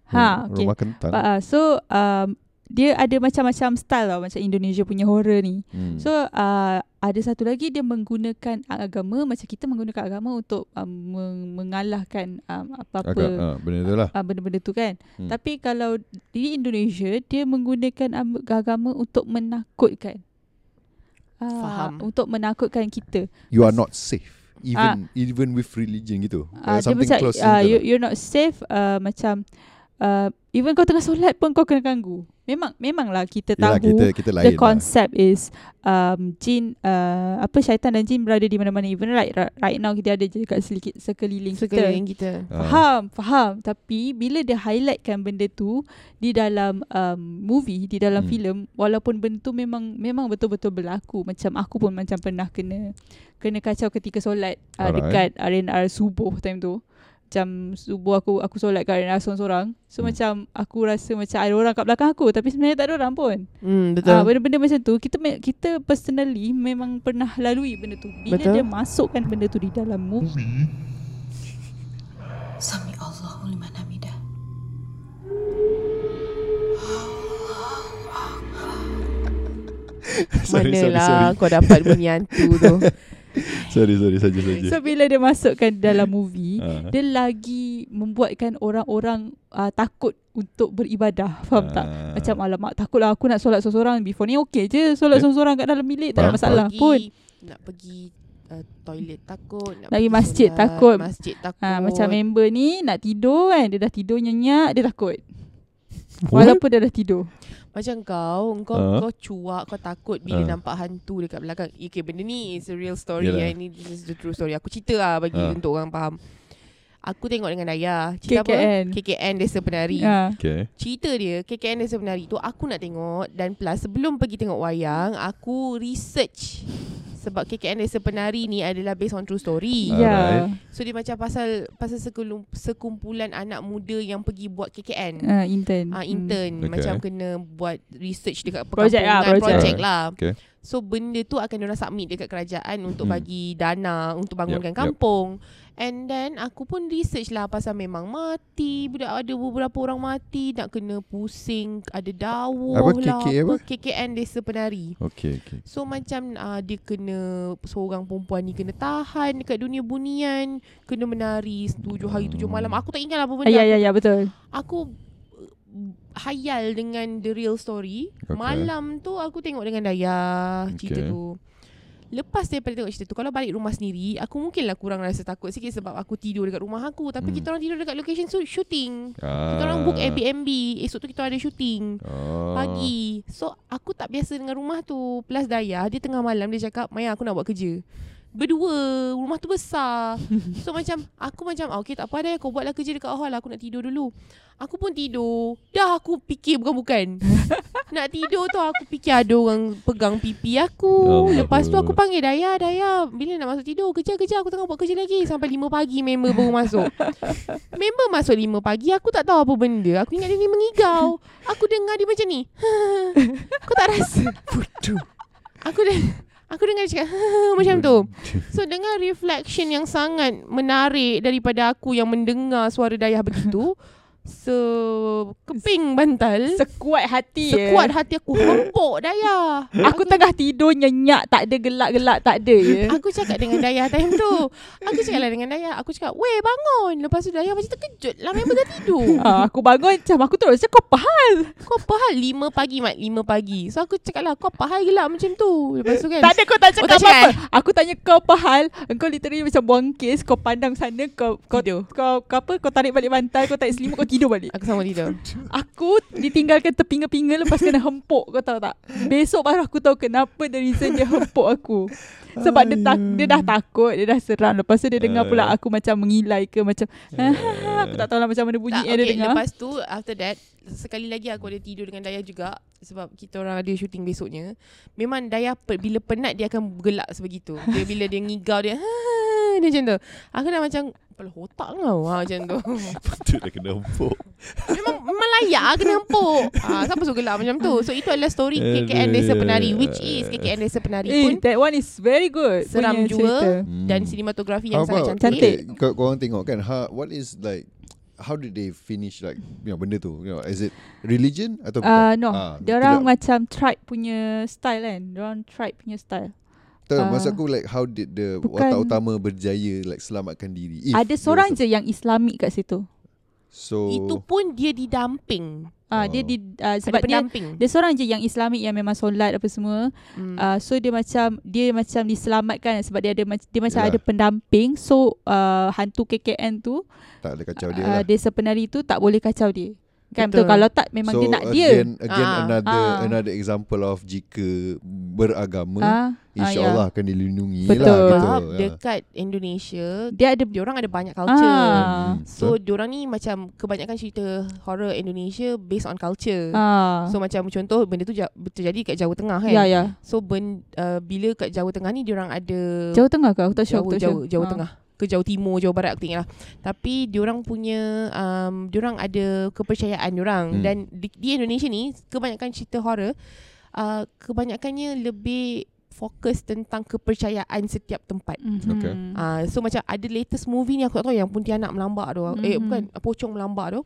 ha Rum- okay. Rumah kentang Uh, so um, dia ada macam-macam style tau macam Indonesia punya horror ni. hmm. So uh, ada satu lagi dia menggunakan agama macam kita menggunakan agama untuk um, meng- mengalahkan um, apa-apa Agak, ah, Benda tu lah uh, benda-benda tu kan. Hmm. Tapi kalau di Indonesia dia menggunakan am- agama untuk menakutkan. Ah, Faham. Untuk menakutkan kita. You are not safe Even even with religion gitu uh, Something macam close uh, you, lah. you're not safe uh, macam uh, even kau tengah solat pun kau kena ganggu. Memang memanglah kita tahu kita, kita lain the lah. concept is um, jin uh, apa syaitan dan jin berada di mana-mana even right right, right now kita ada je kat sedikit sekeliling kita. Sekeliling kita Ah. Faham, faham. Tapi bila dia highlightkan benda tu di dalam um, movie, di dalam Hmm. filem, walaupun benda tu memang memang betul-betul berlaku. Macam aku pun macam pernah kena kena kacau ketika solat uh, Alright. dekat R&R subuh time tu. Macam subuh aku aku solat kat arena seorang-seorang. So Hmm. macam aku rasa macam ada orang kat belakang aku tapi sebenarnya tak ada orang pun. Hmm, betul. Ah benda-benda macam tu kita kita personally memang pernah lalui benda tu. Bila Betul. dia masukkan benda tu di dalam movie, Sami Allahu liman hamidah. sorry, sorry, Manalah sorry. kau dapat bunyi hantu tu. Sorry, sorry, saja saja. so bila dia masukkan dalam movie, Ah. dia lagi membuatkan orang-orang uh, takut untuk beribadah. Faham tak? Ah. Macam alamak takutlah aku nak solat seorang-seorang Before ni okey je Solat Ya. seorang-seorang kat dalam bilik Tak ada masalah pergi, pun Nak pergi uh, toilet takut. Nak Lagi masjid solat, takut. Masjid takut. ha, Macam member ni Nak tidur kan Dia dah tidur nyenyak Dia takut What? Walaupun dia dah tidur Macam kau, kau Ah. kau cuak, kau takut bila Ah. nampak hantu dekat belakang. Okay, benda ni is a real story. Yalah. Ya. Ini this is the true story. Aku cerita lah bagi Ah. untuk orang faham. Aku tengok dengan Daya. Cerita KKN. apa? KKN Desa Penari. ha. Okay. Cerita dia KKN Desa Penari tu aku nak tengok dan plus sebelum pergi tengok wayang aku research sebab KKN Desa Penari ni adalah based on true story. Ah. Alright. So dia macam pasal pasal sekumpulan anak muda yang pergi buat KKN. ha, Intern Ah intern Okay. macam kena buat research dekat Projek lah, perkampungan, projek. projek lah. Okay. So benda tu akan diorang submit dekat kerajaan untuk Hmm. bagi dana untuk bangunkan yup. kampung. And then aku pun research lah pasal memang mati, budak ada beberapa orang mati nak kena pusing, ada dawah Apa, lah KK apa? KKN Desa Penari. Okay, okay. So macam uh, dia kena seorang perempuan ni kena tahan dekat dunia bunian, kena menari tujuh hari tujuh malam. Aku tak ingat lah apa benda. Ya ya ya betul aku uh, hayal dengan the real story. Okay. Okay. Malam tu aku tengok dengan Daya cerita Okay. tu. Lepas daripada tengok cerita tu Kalau balik rumah sendiri Aku mungkinlah kurang rasa takut sikit Sebab aku tidur dekat rumah aku. Tapi Hmm. kita orang tidur dekat location so, shooting. Ah. Kita orang book Airbnb. Esok tu kita ada shooting. Oh. Pagi. So aku tak biasa dengan rumah tu. Plus Daya Dia tengah malam Dia cakap Maya aku nak buat kerja Berdua Rumah tu besar. So macam Aku macam ah, Okay tak apa Daya Kau buatlah kerja dekat hall Aku nak tidur dulu. Aku pun tidur. Dah aku fikir bukan-bukan Nak tidur tu Aku fikir ada orang Pegang pipi aku. Allah. Lepas tu aku panggil Daya Daya Bila nak masuk tidur? Kerja-kerja Aku tengah buat kerja lagi. Sampai 5 pagi Member baru masuk. Member masuk 5 pagi Aku tak tahu apa benda. Aku ingat dia ni mengigau. Aku dengar dia macam ni. Kau tak rasa? Bodoh Aku dah Aku dengar dia cakap Macam tu. So dengan reflection yang sangat menarik Daripada aku yang mendengar suara dayah begitu Sekeping bantal. Sekuat hati Sekuat ya. hati aku. Hempuk dayah Aku tengah tidur nyenyak Tak ada gelak-gelak Tak ada ya. Aku cakap dengan Dayah time tu. Aku cakap lah dengan Dayah. Aku cakap Weh bangun. Lepas tu Dayah macam terkejut lah Member dah tidur. Ah, aku bangun macam aku terus cakap kau apa hal? Kau apa hal 5 pagi mat. 5 pagi. So aku cakap lah Kau apa hal gelap macam tu. Lepas tu kan Tak ada kau tak Oh, cakap tak cakap, apa-apa. Aku tanya kau apa hal? Engkau literally macam buang kes, kau pandang sana, kau kau kau, kau apa? Kau tarik balik bantal, kau tarik selimut, kau tidur balik. Aku sama tidur Aku ditinggalkan terpinga-pinga lepas kena hempuk kau tahu tak? Besok baru aku tahu kenapa the reason dia hempuk aku. Sebab dia, tak, dia dah takut, dia dah seram. Lepas tu dia dengar pula aku macam mengilai ke macam aku tak tahu lah macam mana bunyi tak, yang dia okay, dengar. Lepas tu After that Sekali lagi aku ada tidur dengan Dayah juga Sebab kita orang ada shooting besoknya Memang Dayah pe- Bila penat dia akan gelak sebegitu Dia bila dia ngigau dia Dia macam tu Aku dah macam Kepala otak kau ha, Macam tu Betul dah kena empuk. Memang, memang layak lah kena empuk ha, Siapa suruh gelak macam tu So itu adalah story KKN Desa Penari Which is KKN Desa Penari Eh, pun that one is very good. Seram jua cerita. Dan Hmm. sinematografi yang How sangat cantik, Cantik. kau, kau orang tengok kan how, What is like How did they finish like you know, Benda tu you know, Is it religion Atau Uh, no, Ah, dia orang macam tribe punya style kan. Dia orang tribe punya style. Tak, ah. Maksud aku like How did the Bukan- Watak utama berjaya Like selamatkan diri If Ada dia seorang rasa- je yang Islamik kat situ. So Itu pun dia didamping Ah, Oh. dia di uh, Ada sebab dia dia seorang je yang Islamik yang memang solat apa semua. hmm. Uh, so dia macam dia macam diselamatkan sebab dia ada dia macam Yalah. ada pendamping. So uh, hantu KKN tu Tak ada kacau dia uh, lah desa penari tu tak boleh kacau dia. Kan betul, Betul. kalau tak memang So dia nak dia. again, again Ah. another Ah. another example of jika beragama, Ah, insyaallah akan dilindungi Betul. lah gitu. Sebab Ya. dekat Indonesia dia ada dia orang ada banyak culture. ah, Hmm, So diorang ni macam kebanyakan cerita horror Indonesia based on culture. ah. So macam contoh benda tu ja- terjadi kat Jawa Tengah kan. ya ya. So ben, uh, bila kat Jawa Tengah ni diorang ada Jawa Tengah ke? Aku tak sure. Jawa, Jawa, sure. Jawa Ah. Tengah. Ke jauh timur, jauh barat aku tak ingat lah. Tapi diorang punya um, diorang ada kepercayaan diorang Hmm. dan di, di Indonesia ni kebanyakan cerita horror uh, kebanyakannya lebih fokus tentang kepercayaan setiap tempat. Mhm. Okay. Uh, so macam ada latest movie ni aku tak tahu yang Pontianak melambak tu. Eh Mhm. bukan Pocong melambak tu.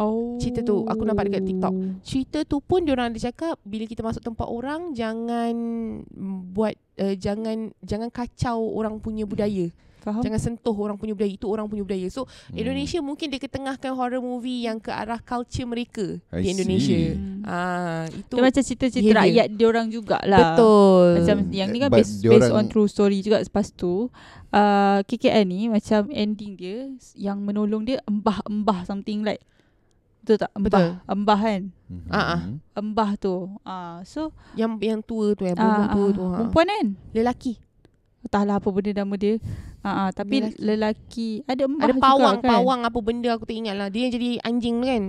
Oh. cerita tu, aku nampak dekat TikTok. Cerita tu pun diorang ada cakap bila kita masuk tempat orang jangan mm, buat uh, jangan jangan kacau orang punya budaya. Faham? Jangan sentuh orang punya budaya. Itu orang punya budaya. So Hmm. Indonesia mungkin dia ketengahkan horror movie yang ke arah culture mereka I di Indonesia. Hmm. Ah, itu Dia macam cerita-cerita behaviour. rakyat dia orang jugalah. betul. Macam yang ni kan But based, diorang- based on true story juga Lepas tu uh, KKN ni macam ending dia Yang menolong dia embah-embah something like Betul tak? Embah, Betul. embah kan? Mhm. Ah, ah. Embah tu uh, So yang yang tua tu yang perempuan ah, tua ah, tu. Ha. Perempuan kan? Lelaki. Entahlah apa benda nama dia uh, uh, Tapi Lelaki. lelaki, Ada embah Ada juga pawang, kan? pawang apa benda aku tak ingat lah. Dia yang jadi anjing tu kan.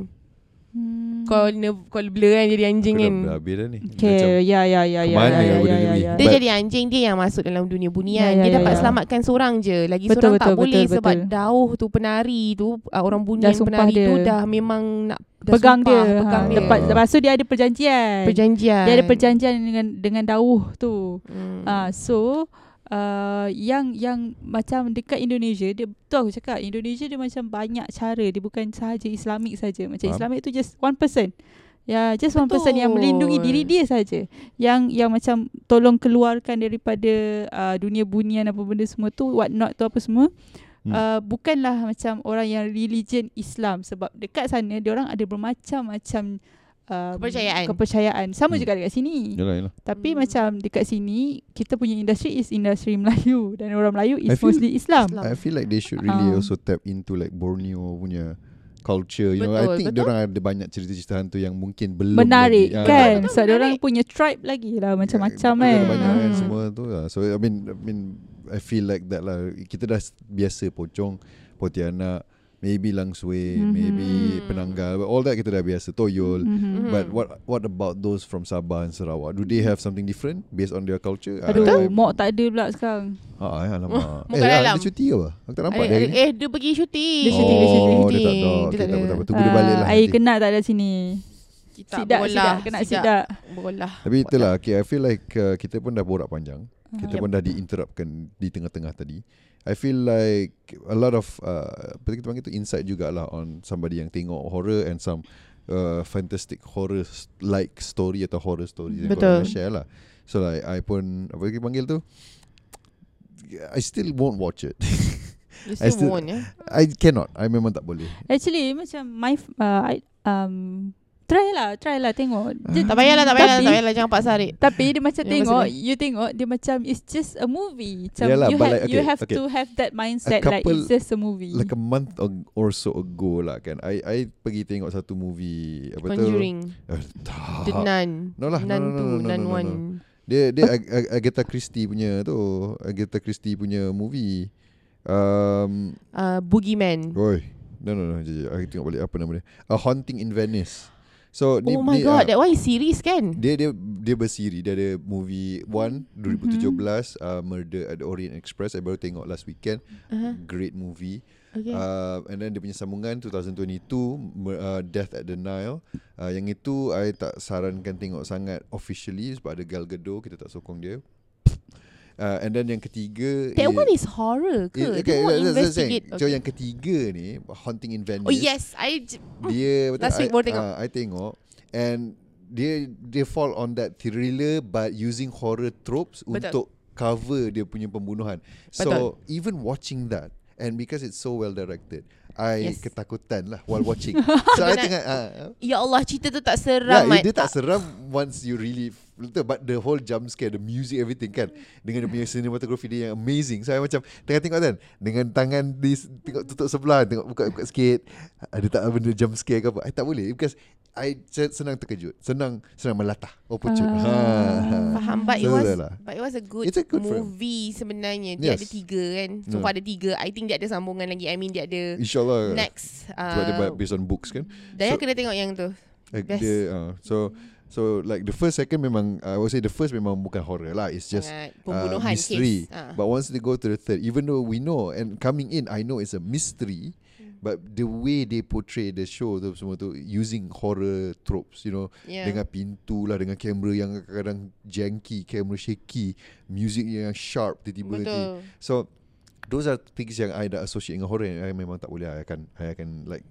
hmm. Kau nerve, kau blur kan jadi anjing Aku kan. dah, habis dah ni. Okay, ya ya ya ya ya benda ya ya ni? ya. Dia But- jadi anjing dia yang masuk dalam dunia bunian. Ya, ya, dia ya, dapat ya. selamatkan seorang je. Lagi Betul, seorang tak betul, boleh betul, sebab betul. dauh tu penari tu uh, orang bunian penari tu dia. dah memang nak dah Pegang sumpah, dia. pegang ha. dia. Lepas, lepas tu dia ada perjanjian. perjanjian. Dia ada perjanjian dengan dengan dauh tu. Hmm. Ah, so uh, yang yang macam dekat Indonesia dia betul aku cakap Indonesia dia macam banyak cara dia bukan sahaja Islamik saja macam Faham. Islamik tu just one person ya just one person yang Betul. melindungi diri dia saja yang yang macam tolong keluarkan daripada uh, dunia bunian apa benda semua tu what not tu apa semua Hmm. Uh, bukanlah macam orang yang religion Islam sebab dekat sana dia orang ada bermacam-macam uh, Kepercayaan. kepercayaan sama Hmm. juga dekat sini Yalah, yalah. tapi Hmm. macam dekat sini kita punya industri is industri Melayu dan orang Melayu I is feel- mostly Islam. Islam. I feel like they should really Ah. also tap into like Borneo punya culture. You know, I Betul, think betul. orang ada banyak cerita-cerita hantu yang mungkin belum Menarik lagi. Ah, kan betul, Sebab dia orang punya tribe lagi lah Macam-macam Ada kan Banyak kan Hmm. semua tu lah. So I mean, I mean, I feel like that lah. Kita dah biasa pocong, pontianak, maybe langsui, Mhm. maybe penanggal. All that kita dah biasa. Toyol. Mhm. But what what about those from Sabah and Sarawak? Do they have something different based on their culture? Aduh I, I, Mok tak ada pula sekarang ah, eh, alamak. Eh, dalam. dia cuti ke apa? Aku tak nampak Eh, dia. eh, eh, dia pergi syuting. Dia syuting, dia syuting. Oh, dia tak ada. Dia Okay, tak tak apa, tak ada. apa. Tunggu dia balik lah. Ah, Air nanti. kena tak ada sini Kita Sidak, bola. sidak Kena sidak Bola. Tapi itulah okay, I feel like uh, Kita pun dah borak panjang Kita Yep. pun dah di-interruptkan Di tengah-tengah tadi I feel like A lot of uh, Apa kita panggil tu Insight jugalah On somebody yang tengok horror And some uh, Fantastic horror s- Like story Atau horror story Yang korang share lah. So like I pun Apa kita panggil tu? I still won't watch it. You I still still- won't ya. I cannot. I memang tak boleh. Actually macam My f- uh, I, um, Try lah Try lah tengok dia, Tak payahlah, tak payahlah, tapi, tak payahlah. Jangan paksa Arik. Tapi dia macam tengok? You tengok Dia macam It's just a movie macam Yalah, You have like, You okay, have okay. to have that mindset Like couple- it's just a movie Like a month or so ago lah kan I I pergi tengok satu movie Apa tu Conjuring. Eh, tak. The Nun. No lah, Nun no, no, two, no, no, Nun no, no, one. no. Dia dia Ag- Ag- Agatha Christie punya tu Agatha Christie punya movie um, Uh, Boogeyman. Oi No no no jap, jap. Aku tengok balik Apa nama dia A Haunting in Venice So ni, Oh my ni, god, ah, that one is series kan? dia dia dia bersiri dia ada movie one 2017 Mhm. uh, Murder at the Orient Express I baru tengok last weekend Uh-huh. great movie Okay. Uh, and then dia punya sambungan 2022 mer- uh, Death at the Nile uh, Yang itu I tak sarankan tengok sangat Officially Sebab ada Gal Gadot Kita tak sokong dia uh, And then yang ketiga that is- one is horror ke? More that's- that's what I'm saying. investigate. So yang ketiga ni Haunting in Venice Oh yes, I j- Dia betul, Last week I, baru tengok. Uh, I tengok And dia dia fall on that thriller but using horror tropes Betul. untuk cover dia punya pembunuhan. So Betul. even watching that and because it's so well directed, I Yes. ketakutan lah while watching. so I tengah uh, Ya Allah, cerita tu tak yeah, seram. Mat. dia tak seram once you really betul but the whole jump scare, the music everything kan dengan dia punya cinematography dia yang amazing. So I macam tengah tengok kan dengan tangan di tengok tutup sebelah, tengok buka-buka sikit, ada tak benda jump scare ke apa. I tak boleh because I se- senang terkejut, senang senang melatah. Oh pucut. Ah. Ha. Faham But it So was dah lah. But it was a good, It's a good film. movie sebenarnya Dia Yes. ada tiga kan So Yeah. far ada tiga I think dia ada sambungan lagi I mean dia ada InsyaAllah Next Sebab dia uh, based on books kan Daya So- kena tengok yang tu Like Best. dia, uh, so So like the first second memang I would say the first memang bukan horror lah. It's just uh, mystery. case. Ah. But once they go to the third, even though we know and coming in, I know it's a mystery. Hmm. But the way they portray the show tu semua tu using horror tropes, you know, yeah. dengan pintu lah, dengan kamera yang kadang janky, kamera shaky, music yang sharp tiba-tiba. nanti. Betul. So those are things yang I dah associate dengan horror yang I memang tak boleh I akan I akan like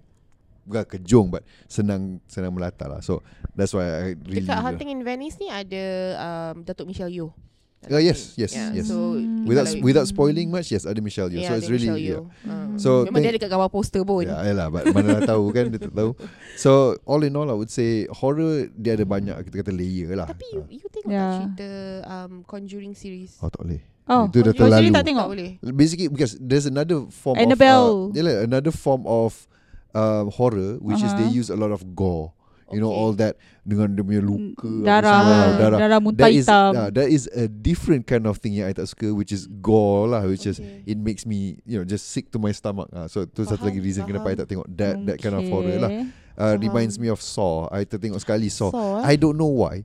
bukan kejung but senang senang melata lah. So that's why I really Dekat Hunting in Venice ni ada um, Datuk Michelle Yeoh. Uh, yes, yes, yeah. yes. So without kalau- without spoiling much, yes, ada Michelle Yeoh. yeah, so it's really Michelle yeah. Ah. So memang dia think- ada kat gambar poster pun. Ya, yalah, but mana dah tahu kan dia tak tahu. So all in all I would say horror dia ada banyak kita kata layer lah. Tapi you, you tengok Yeah. tak cerita um, Conjuring series? oh tak boleh. Oh, Itu dah Conjuring terlalu. tak tengok. Tak boleh. Basically because there's another form Annabelle. of uh, yalah, another form of uh, horror which is they Uh-huh. use a lot of gore. You know Okay. all that dengan dia punya luka Darah, semua, darah, darah muntah That is hitam. uh, that is a different kind of thing yang I tak suka which is gore lah which is Okay. it makes me you know just sick to my stomach ah so tu satu lagi reason kenapa I tak tengok that that kind of horror lah Okay. uh, Faham. reminds me of Saw I tertengok sekali Saw So, I don't know why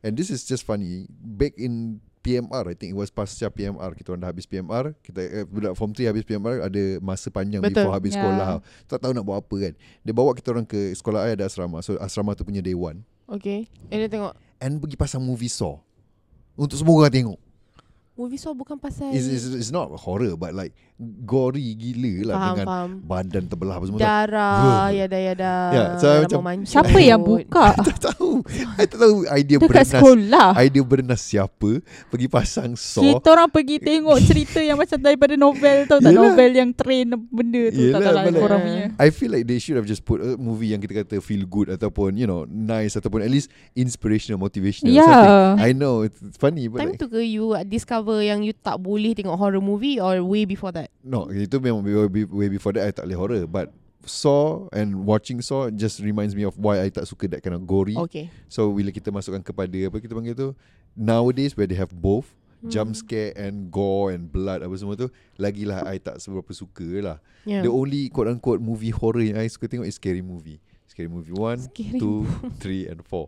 and this is just funny back in PMR I think it was pasca PMR kita orang dah habis PMR kita eh, budak form 3 habis PMR ada masa panjang Betul. before habis Ya. sekolah tak tahu nak buat apa kan dia bawa kita orang ke sekolah I ada asrama so asrama tu punya day one Okay. And dia tengok. and pergi pasang movie Saw untuk semua orang tengok Movie Saw bukan pasal... It's, it's, it's not horror but like gory gila lah faham, dengan faham. badan terbelah apa semua. Darah, yada yada. Yeah, so I darah macam-. Siapa yang buka? tak tahu I tak tahu idea Dekat berenas sekolah. idea berenas siapa pergi pasang Saw Kita orang pergi tengok cerita yang macam daripada novel tau tak Yelah. novel yang train benda tu tak Yelah, tahu lah like- korang punya. I feel like they should have just put a movie yang kita kata feel good ataupun you know nice ataupun at least inspirational motivational Yeah. something. I know it's it's funny but Time like, tu ke you discover yang you tak boleh tengok horror movie or way before that? no itu memang way, before that I tak boleh horror but Saw and watching Saw just reminds me of why I tak suka that kind of gory. Okay. So bila kita masukkan kepada apa kita panggil tu nowadays where they have both Hmm. jump scare and gore and blood apa semua tu lagilah I tak seberapa suka lah. Yeah. The only quote unquote movie horror yang I suka tengok is scary movie. Scary movie 1, Scary 2, 3 and 4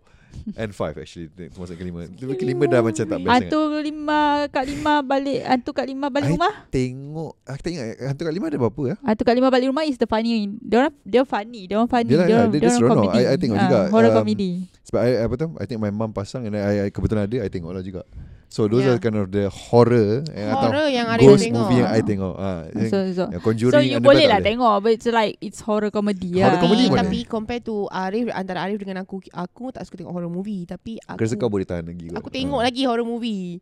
and 5 actually termasuk kelima. Tapi kelima dah macam tak best sangat. Hantu lima Kak lima balik Hantu Kak lima balik I rumah Tengok Aku tak ingat Hantu kat lima ada berapa ya? Hantu Kak lima balik rumah is the funny Dia orang dia funny Dia orang funny Dia lah, Dia orang dia- dia dia seronok. I- I tengok Ah, juga. Horror Um, comedy Sebab I, apa tu I think my mum pasang And I, I kebetulan ada I tengok lah juga So those Yeah. are kind of the horror eh, Horror yang ada Ghost tengok. movie yang I tengok ah, yang, So, so, yang Conjuring so you boleh lah tengok But it's like It's horror comedy Horror lah. comedy tapi, boleh. tapi compare to Arif antara Arif dengan aku aku tak suka tengok horror movie tapi Aku aku rasa kau boleh tahan lagi kot. aku tengok Ah. lagi horror movie.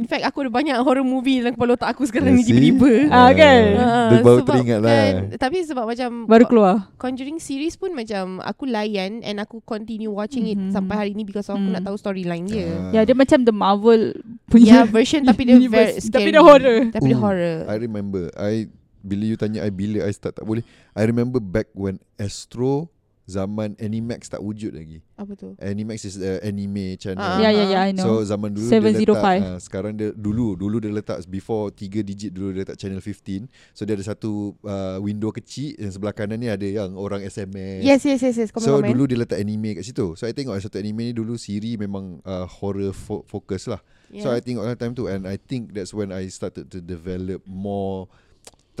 In fact aku ada banyak horror movie dalam kepala otak aku sekarang ni tiba-tiba. Ah, kan? Ah, Dia baru sebab teringat lah. kan, Tapi sebab macam Baru keluar Conjuring series pun macam aku layan and aku continue watching it Mhm. sampai hari ni because aku Hmm. nak tahu storyline dia. Ah. Ya dia macam the Marvel Yeah, punya version tapi dia very scary. Tapi dia horror. Tapi dia Ooh, horror. I remember I Bila you tanya I Bila I start tak boleh I remember back when Astro Zaman Animax tak wujud lagi Apa tu? Animax is the anime channel Ah. Ya ya ya I know So zaman dulu 705. dia letak uh, Sekarang dia Dulu Dulu dia letak Before 3 digit Dulu dia letak channel 15 So dia ada satu uh, Window kecil Yang sebelah kanan ni ada Yang orang SMS Yes yes yes yes. Komen So dulu dia letak anime kat situ So I tengok satu anime ni Dulu Siri memang uh, Horror fo- focus lah yeah. So I tengok all the time tu And I think that's when I started to develop more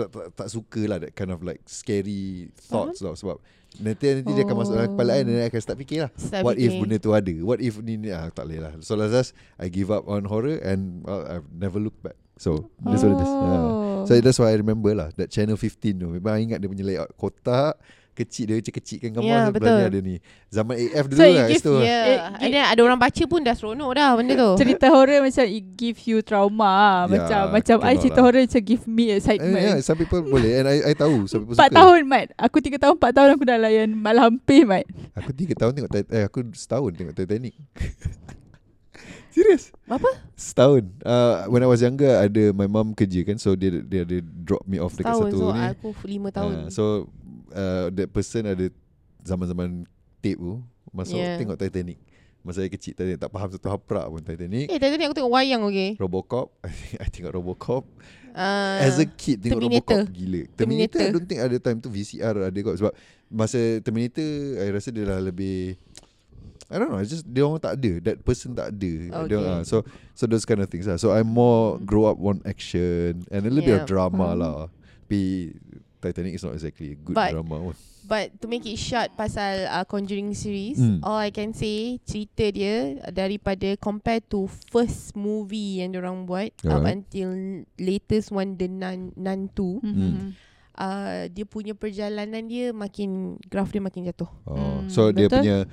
tak, tak, tak suka lah that kind of like scary thoughts lah. Sebab nanti nanti dia akan masuk dalam kepala I dan I akan start fikir lah Start what if fikir. benda tu ada? What if ni ni ah, tak boleh lah. So last I give up on horror and well, I've never looked back. So that's what it is. Yeah. Oh. so that's why I remember lah that channel 15 tu. Memang I ingat dia punya layout kotak kecil dia kecil-kecilkan gambar yeah, betul. ada ni zaman AF dulu So lah kat give- situ Yeah. Eh, And then ada orang baca pun dah seronok dah benda tu. Cerita horror macam It give you trauma lah. Ya, Macam Macam I cerita lah. horror Macam give me Eh, excitement yeah, some people boleh and I, I tahu some people Empat suka tahun Mat Aku tiga tahun Empat tahun aku dah layan Malah hampir Mat Aku tiga tahun tengok eh aku setahun tengok Titanic. Serius? Apa? Setahun. Uh, when I was younger ada my mum kerja kan so dia dia ada drop me off dekat Tahun satu so ni. aku lima tahun. Uh, so uh, that person ada zaman-zaman tape tu masuk Yeah. tengok Titanic. Masa saya kecil Titanic tak faham satu haprak pun Titanic. eh ni aku tengok wayang okay. Robocop I tengok Robocop Uh, As a kid tengok Terminator. Robocop gila Terminator, Terminator. I don't think ada time tu VCR ada kot Sebab Masa Terminator I rasa dia dah lebih I don't know. Just dia orang tak ada. That person tak ada. Dia, Okay. uh, so so those kind of things lah. So I'm more grow up on action and a little bit of Yeah. drama Faham. lah. Tapi Titanic is not exactly a good But- drama. pun. But to make it short pasal uh, Conjuring series, Hmm. all I can say cerita dia daripada compare to first movie yang orang buat up Alright. until latest one the Nun Nun 2, Mhm. uh, dia punya perjalanan dia makin graf dia makin jatuh. Oh, Hmm, so dia betul. punya f-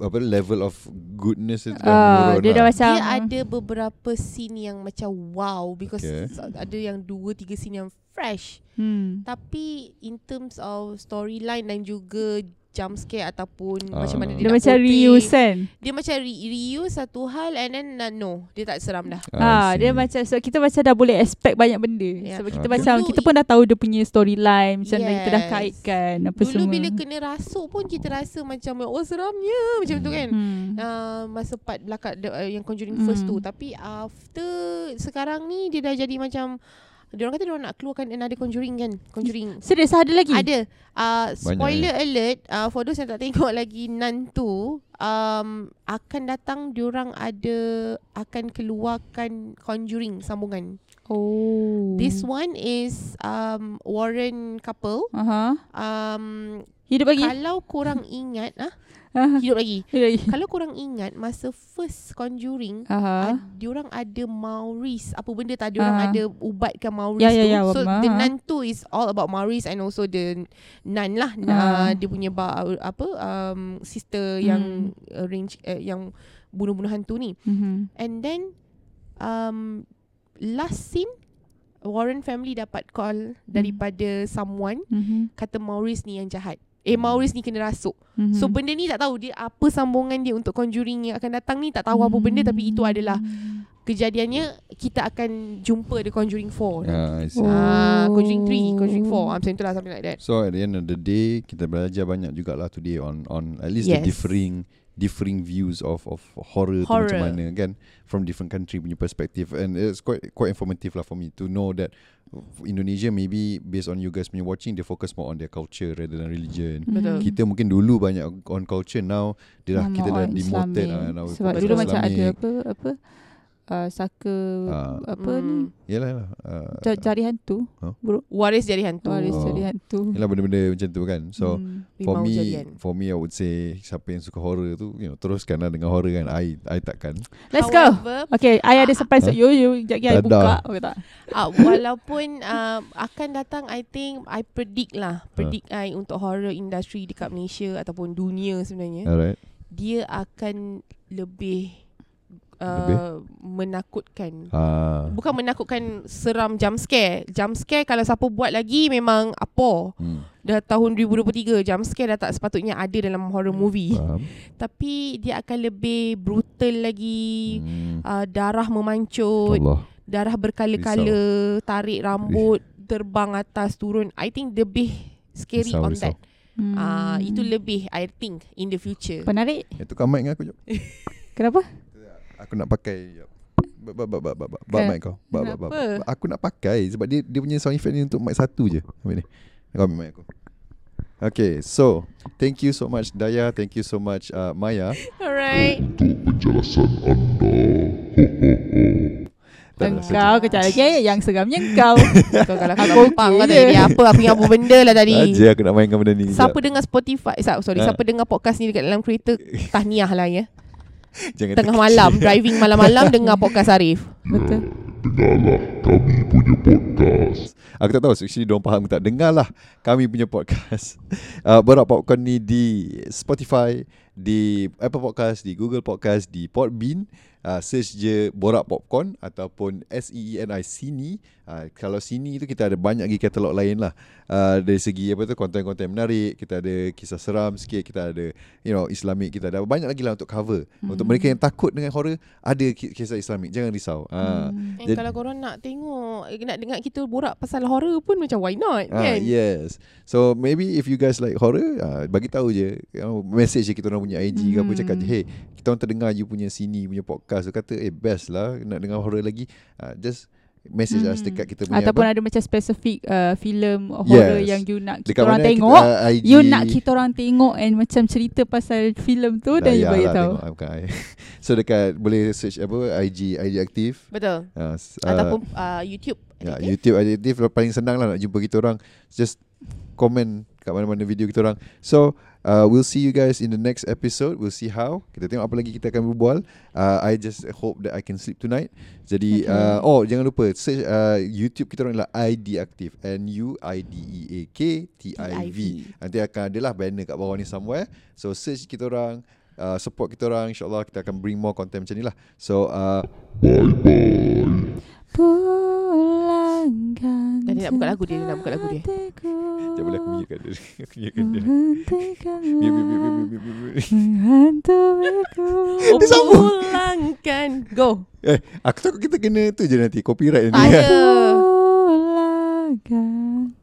apa level of goodness itu dah Ah, dia dah lah. macam Dia ada beberapa scene yang macam wow because okay. ada yang dua tiga scene yang fresh. hmm. Tapi in terms of storyline dan juga jump scare ataupun Ah. macam mana dia, Dia nak macam portray, reuse kan Dia macam re- reuse satu hal and then uh, no, dia tak seram dah. Ah, I dia macam so kita macam dah boleh expect banyak benda. Yeah. Sebab kita Okay. macam Dulu kita pun dah tahu dia punya storyline macam mana kita dah Yes. kaitkan apa Dulu semua. bila kena rasuk pun kita rasa macam oh seramnya macam tu kan. hmm. Uh, masa part belakang uh, yang Conjuring Hmm. first tu tapi after sekarang ni dia dah jadi macam dia orang kata dia orang nak keluarkan another Conjuring kan? Conjuring. Serius ada lagi? Ada. Uh, Banyak, Spoiler alert uh, For those yang tak tengok lagi Nun 2 um, Akan datang Diorang ada Akan keluarkan Conjuring Sambungan Oh. This one is um, Warren couple Aha. um, Hidup lagi? Kalau korang ingat ah Aha. Hidup lagi Hidup lagi. Kalau korang ingat Masa first Conjuring Aha. uh, diorang ada Maurice apa benda tak diorang Ah. ada ubatkan Maurice Ya, ya, tu ya, so Mama. the nun tu is all about Maurice and also the nun lah uh, Ah. dia punya ba, apa um, sister yang arrange uh, yang bunuh-bunuh hantu ni Mhm. and then um, last scene Warren family dapat call daripada someone Mhm. kata Maurice ni yang jahat Eh Maurice ni kena rasuk Mhm. So benda ni tak tahu dia apa sambungan dia untuk conjuring yang akan datang ni tak tahu apa benda tapi itu adalah kejadiannya kita akan jumpa the conjuring 4. Ah. Oh. Ah, conjuring 3, conjuring 4, ah, macam itulah something like that. So at the end of the day kita belajar banyak jugalah today on on at least Yes. the differing differing views of of horror, tu Horror. macam mana kan from different country punya perspective and it's quite quite informative lah for me to know that Indonesia maybe based on you guys punya watching they focus more on their culture rather than religion. Betul. Mhm. Kita mungkin dulu banyak on culture now dia dah kita dah demoted lah now Sebab dulu macam ada apa apa uh, saka Ah. apa Hmm. ni Yalah yalah. Uh, Ja- jari hantu. Huh? Waris jadi hantu. Waris Oh. jari hantu. yalah benda-benda macam tu kan. So Hmm. For me, jadian. for me I would say siapa yang suka horror tu, you know, teruskanlah dengan horror kan. I I takkan. Let's go. However, Okay, I ada surprise Huh? untuk you. You I Tak buka. Okay tak? uh, walaupun uh, akan datang I think I predict lah, predict I untuk horror industry dekat Malaysia ataupun dunia sebenarnya. Alright. Dia akan Lebih? Uh, menakutkan Ah. Bukan menakutkan seram jump scare. Jump scare kalau siapa buat lagi memang apa. Hmm. Dah tahun 2023 jump scare dah tak sepatutnya ada dalam horror movie. Faham. Tapi dia akan lebih brutal lagi. Hmm. Uh, darah memancut, Allah. darah berkala-kala, tarik rambut, terbang atas turun. I think lebih scary Risau, on risau. that. Ah uh, Hmm. itu lebih I think in the future. Penarik. Itu kau mic dengan aku jap. Kenapa? Aku nak pakai jap. Ba ba ba ba ba ba Kan- mic kau. Ba ba ba. Aku nak pakai sebab dia dia punya sound effect ni untuk mic satu je. Ambil ni. Kau ambil mic aku. Okay, so thank you so much Daya, thank you so much uh, Maya. Alright. Tak ada Engkau kejap lagi yang seramnya engkau. Kau kalau aku kau tadi apa aku yang apa benda lah tadi. Aja aku nak mainkan benda ni. Siapa dengar Spotify eh, Sorry Ha. Siapa dengar podcast ni Dekat dalam kereta Tahniah lah ya Jangan Tengah terkejut. malam Driving malam-malam Dengar podcast Arif. Betul. Aku tak tahu Actually diorang faham tak. Dengarlah Kami punya podcast. Uh, Borak Popcorn ni di Spotify Di Apple Podcast Di Google Podcast Di Podbean. Uh, Search je Borak Popcorn Ataupun S-E-E-N-I Sini uh, Kalau Sini tu kita ada banyak lagi katalog lain lah uh, Dari segi apa tu Konten-konten menarik Kita ada kisah seram sikit Kita ada You know Islamic Kita ada banyak lagi lah untuk cover Hmm. Untuk mereka yang takut dengan horror Ada ki- kisah Islamic Jangan risau uh, Hmm. And Jadi- kalau korang nak tengok eh, Nak dengar kita borak Pasal horror pun Macam why not Ah, kan yes. So maybe if you guys like horror, ah, bagi tahu je, you know, message je kita orang punya IG ke apa Hmm. cakap je, hey, kita orang terdengar you punya sini punya podcast, tu kata eh best lah nak dengar horror lagi. Ah, just message us Hmm. dekat kita punya Ataupun apa? ada macam spesifik uh, filem horror Yes. yang you nak kita dekat orang tengok. kita, uh, IG, You nak kita orang tengok and macam cerita pasal filem tu dan you ya bagi lah tahu. tengok, bukan I. So dekat boleh search apa IG IG aktif. Betul. Uh, uh, Ataupun uh, YouTube. Ya, Adiktif. YouTube IG aktif paling senang lah nak jumpa kita orang. Just komen kat mana-mana video kita orang. So uh, we'll see you guys in the next episode. We'll see how. Kita tengok apa lagi kita akan berbual. Uh, I just hope that I can sleep tonight. Jadi Okay. uh, oh jangan lupa search uh, YouTube kita orang ialah ID Aktif N U I D E A K T I V. Nanti akan adalah banner kat bawah ni somewhere. So search kita orang uh, support kita orang insyaallah kita akan bring more content macam ni lah. So uh, Pulangkan Dah dia nak buka lagu dia, dia nak buka lagu dia. Sekejap boleh aku minyakan dia. Aku minyakan dia. Menghentikan. Menghantuiku. Pulangkan. Go. Eh, aku takut kita kena tu je nanti copyright nanti. Tak ada. Pulangkan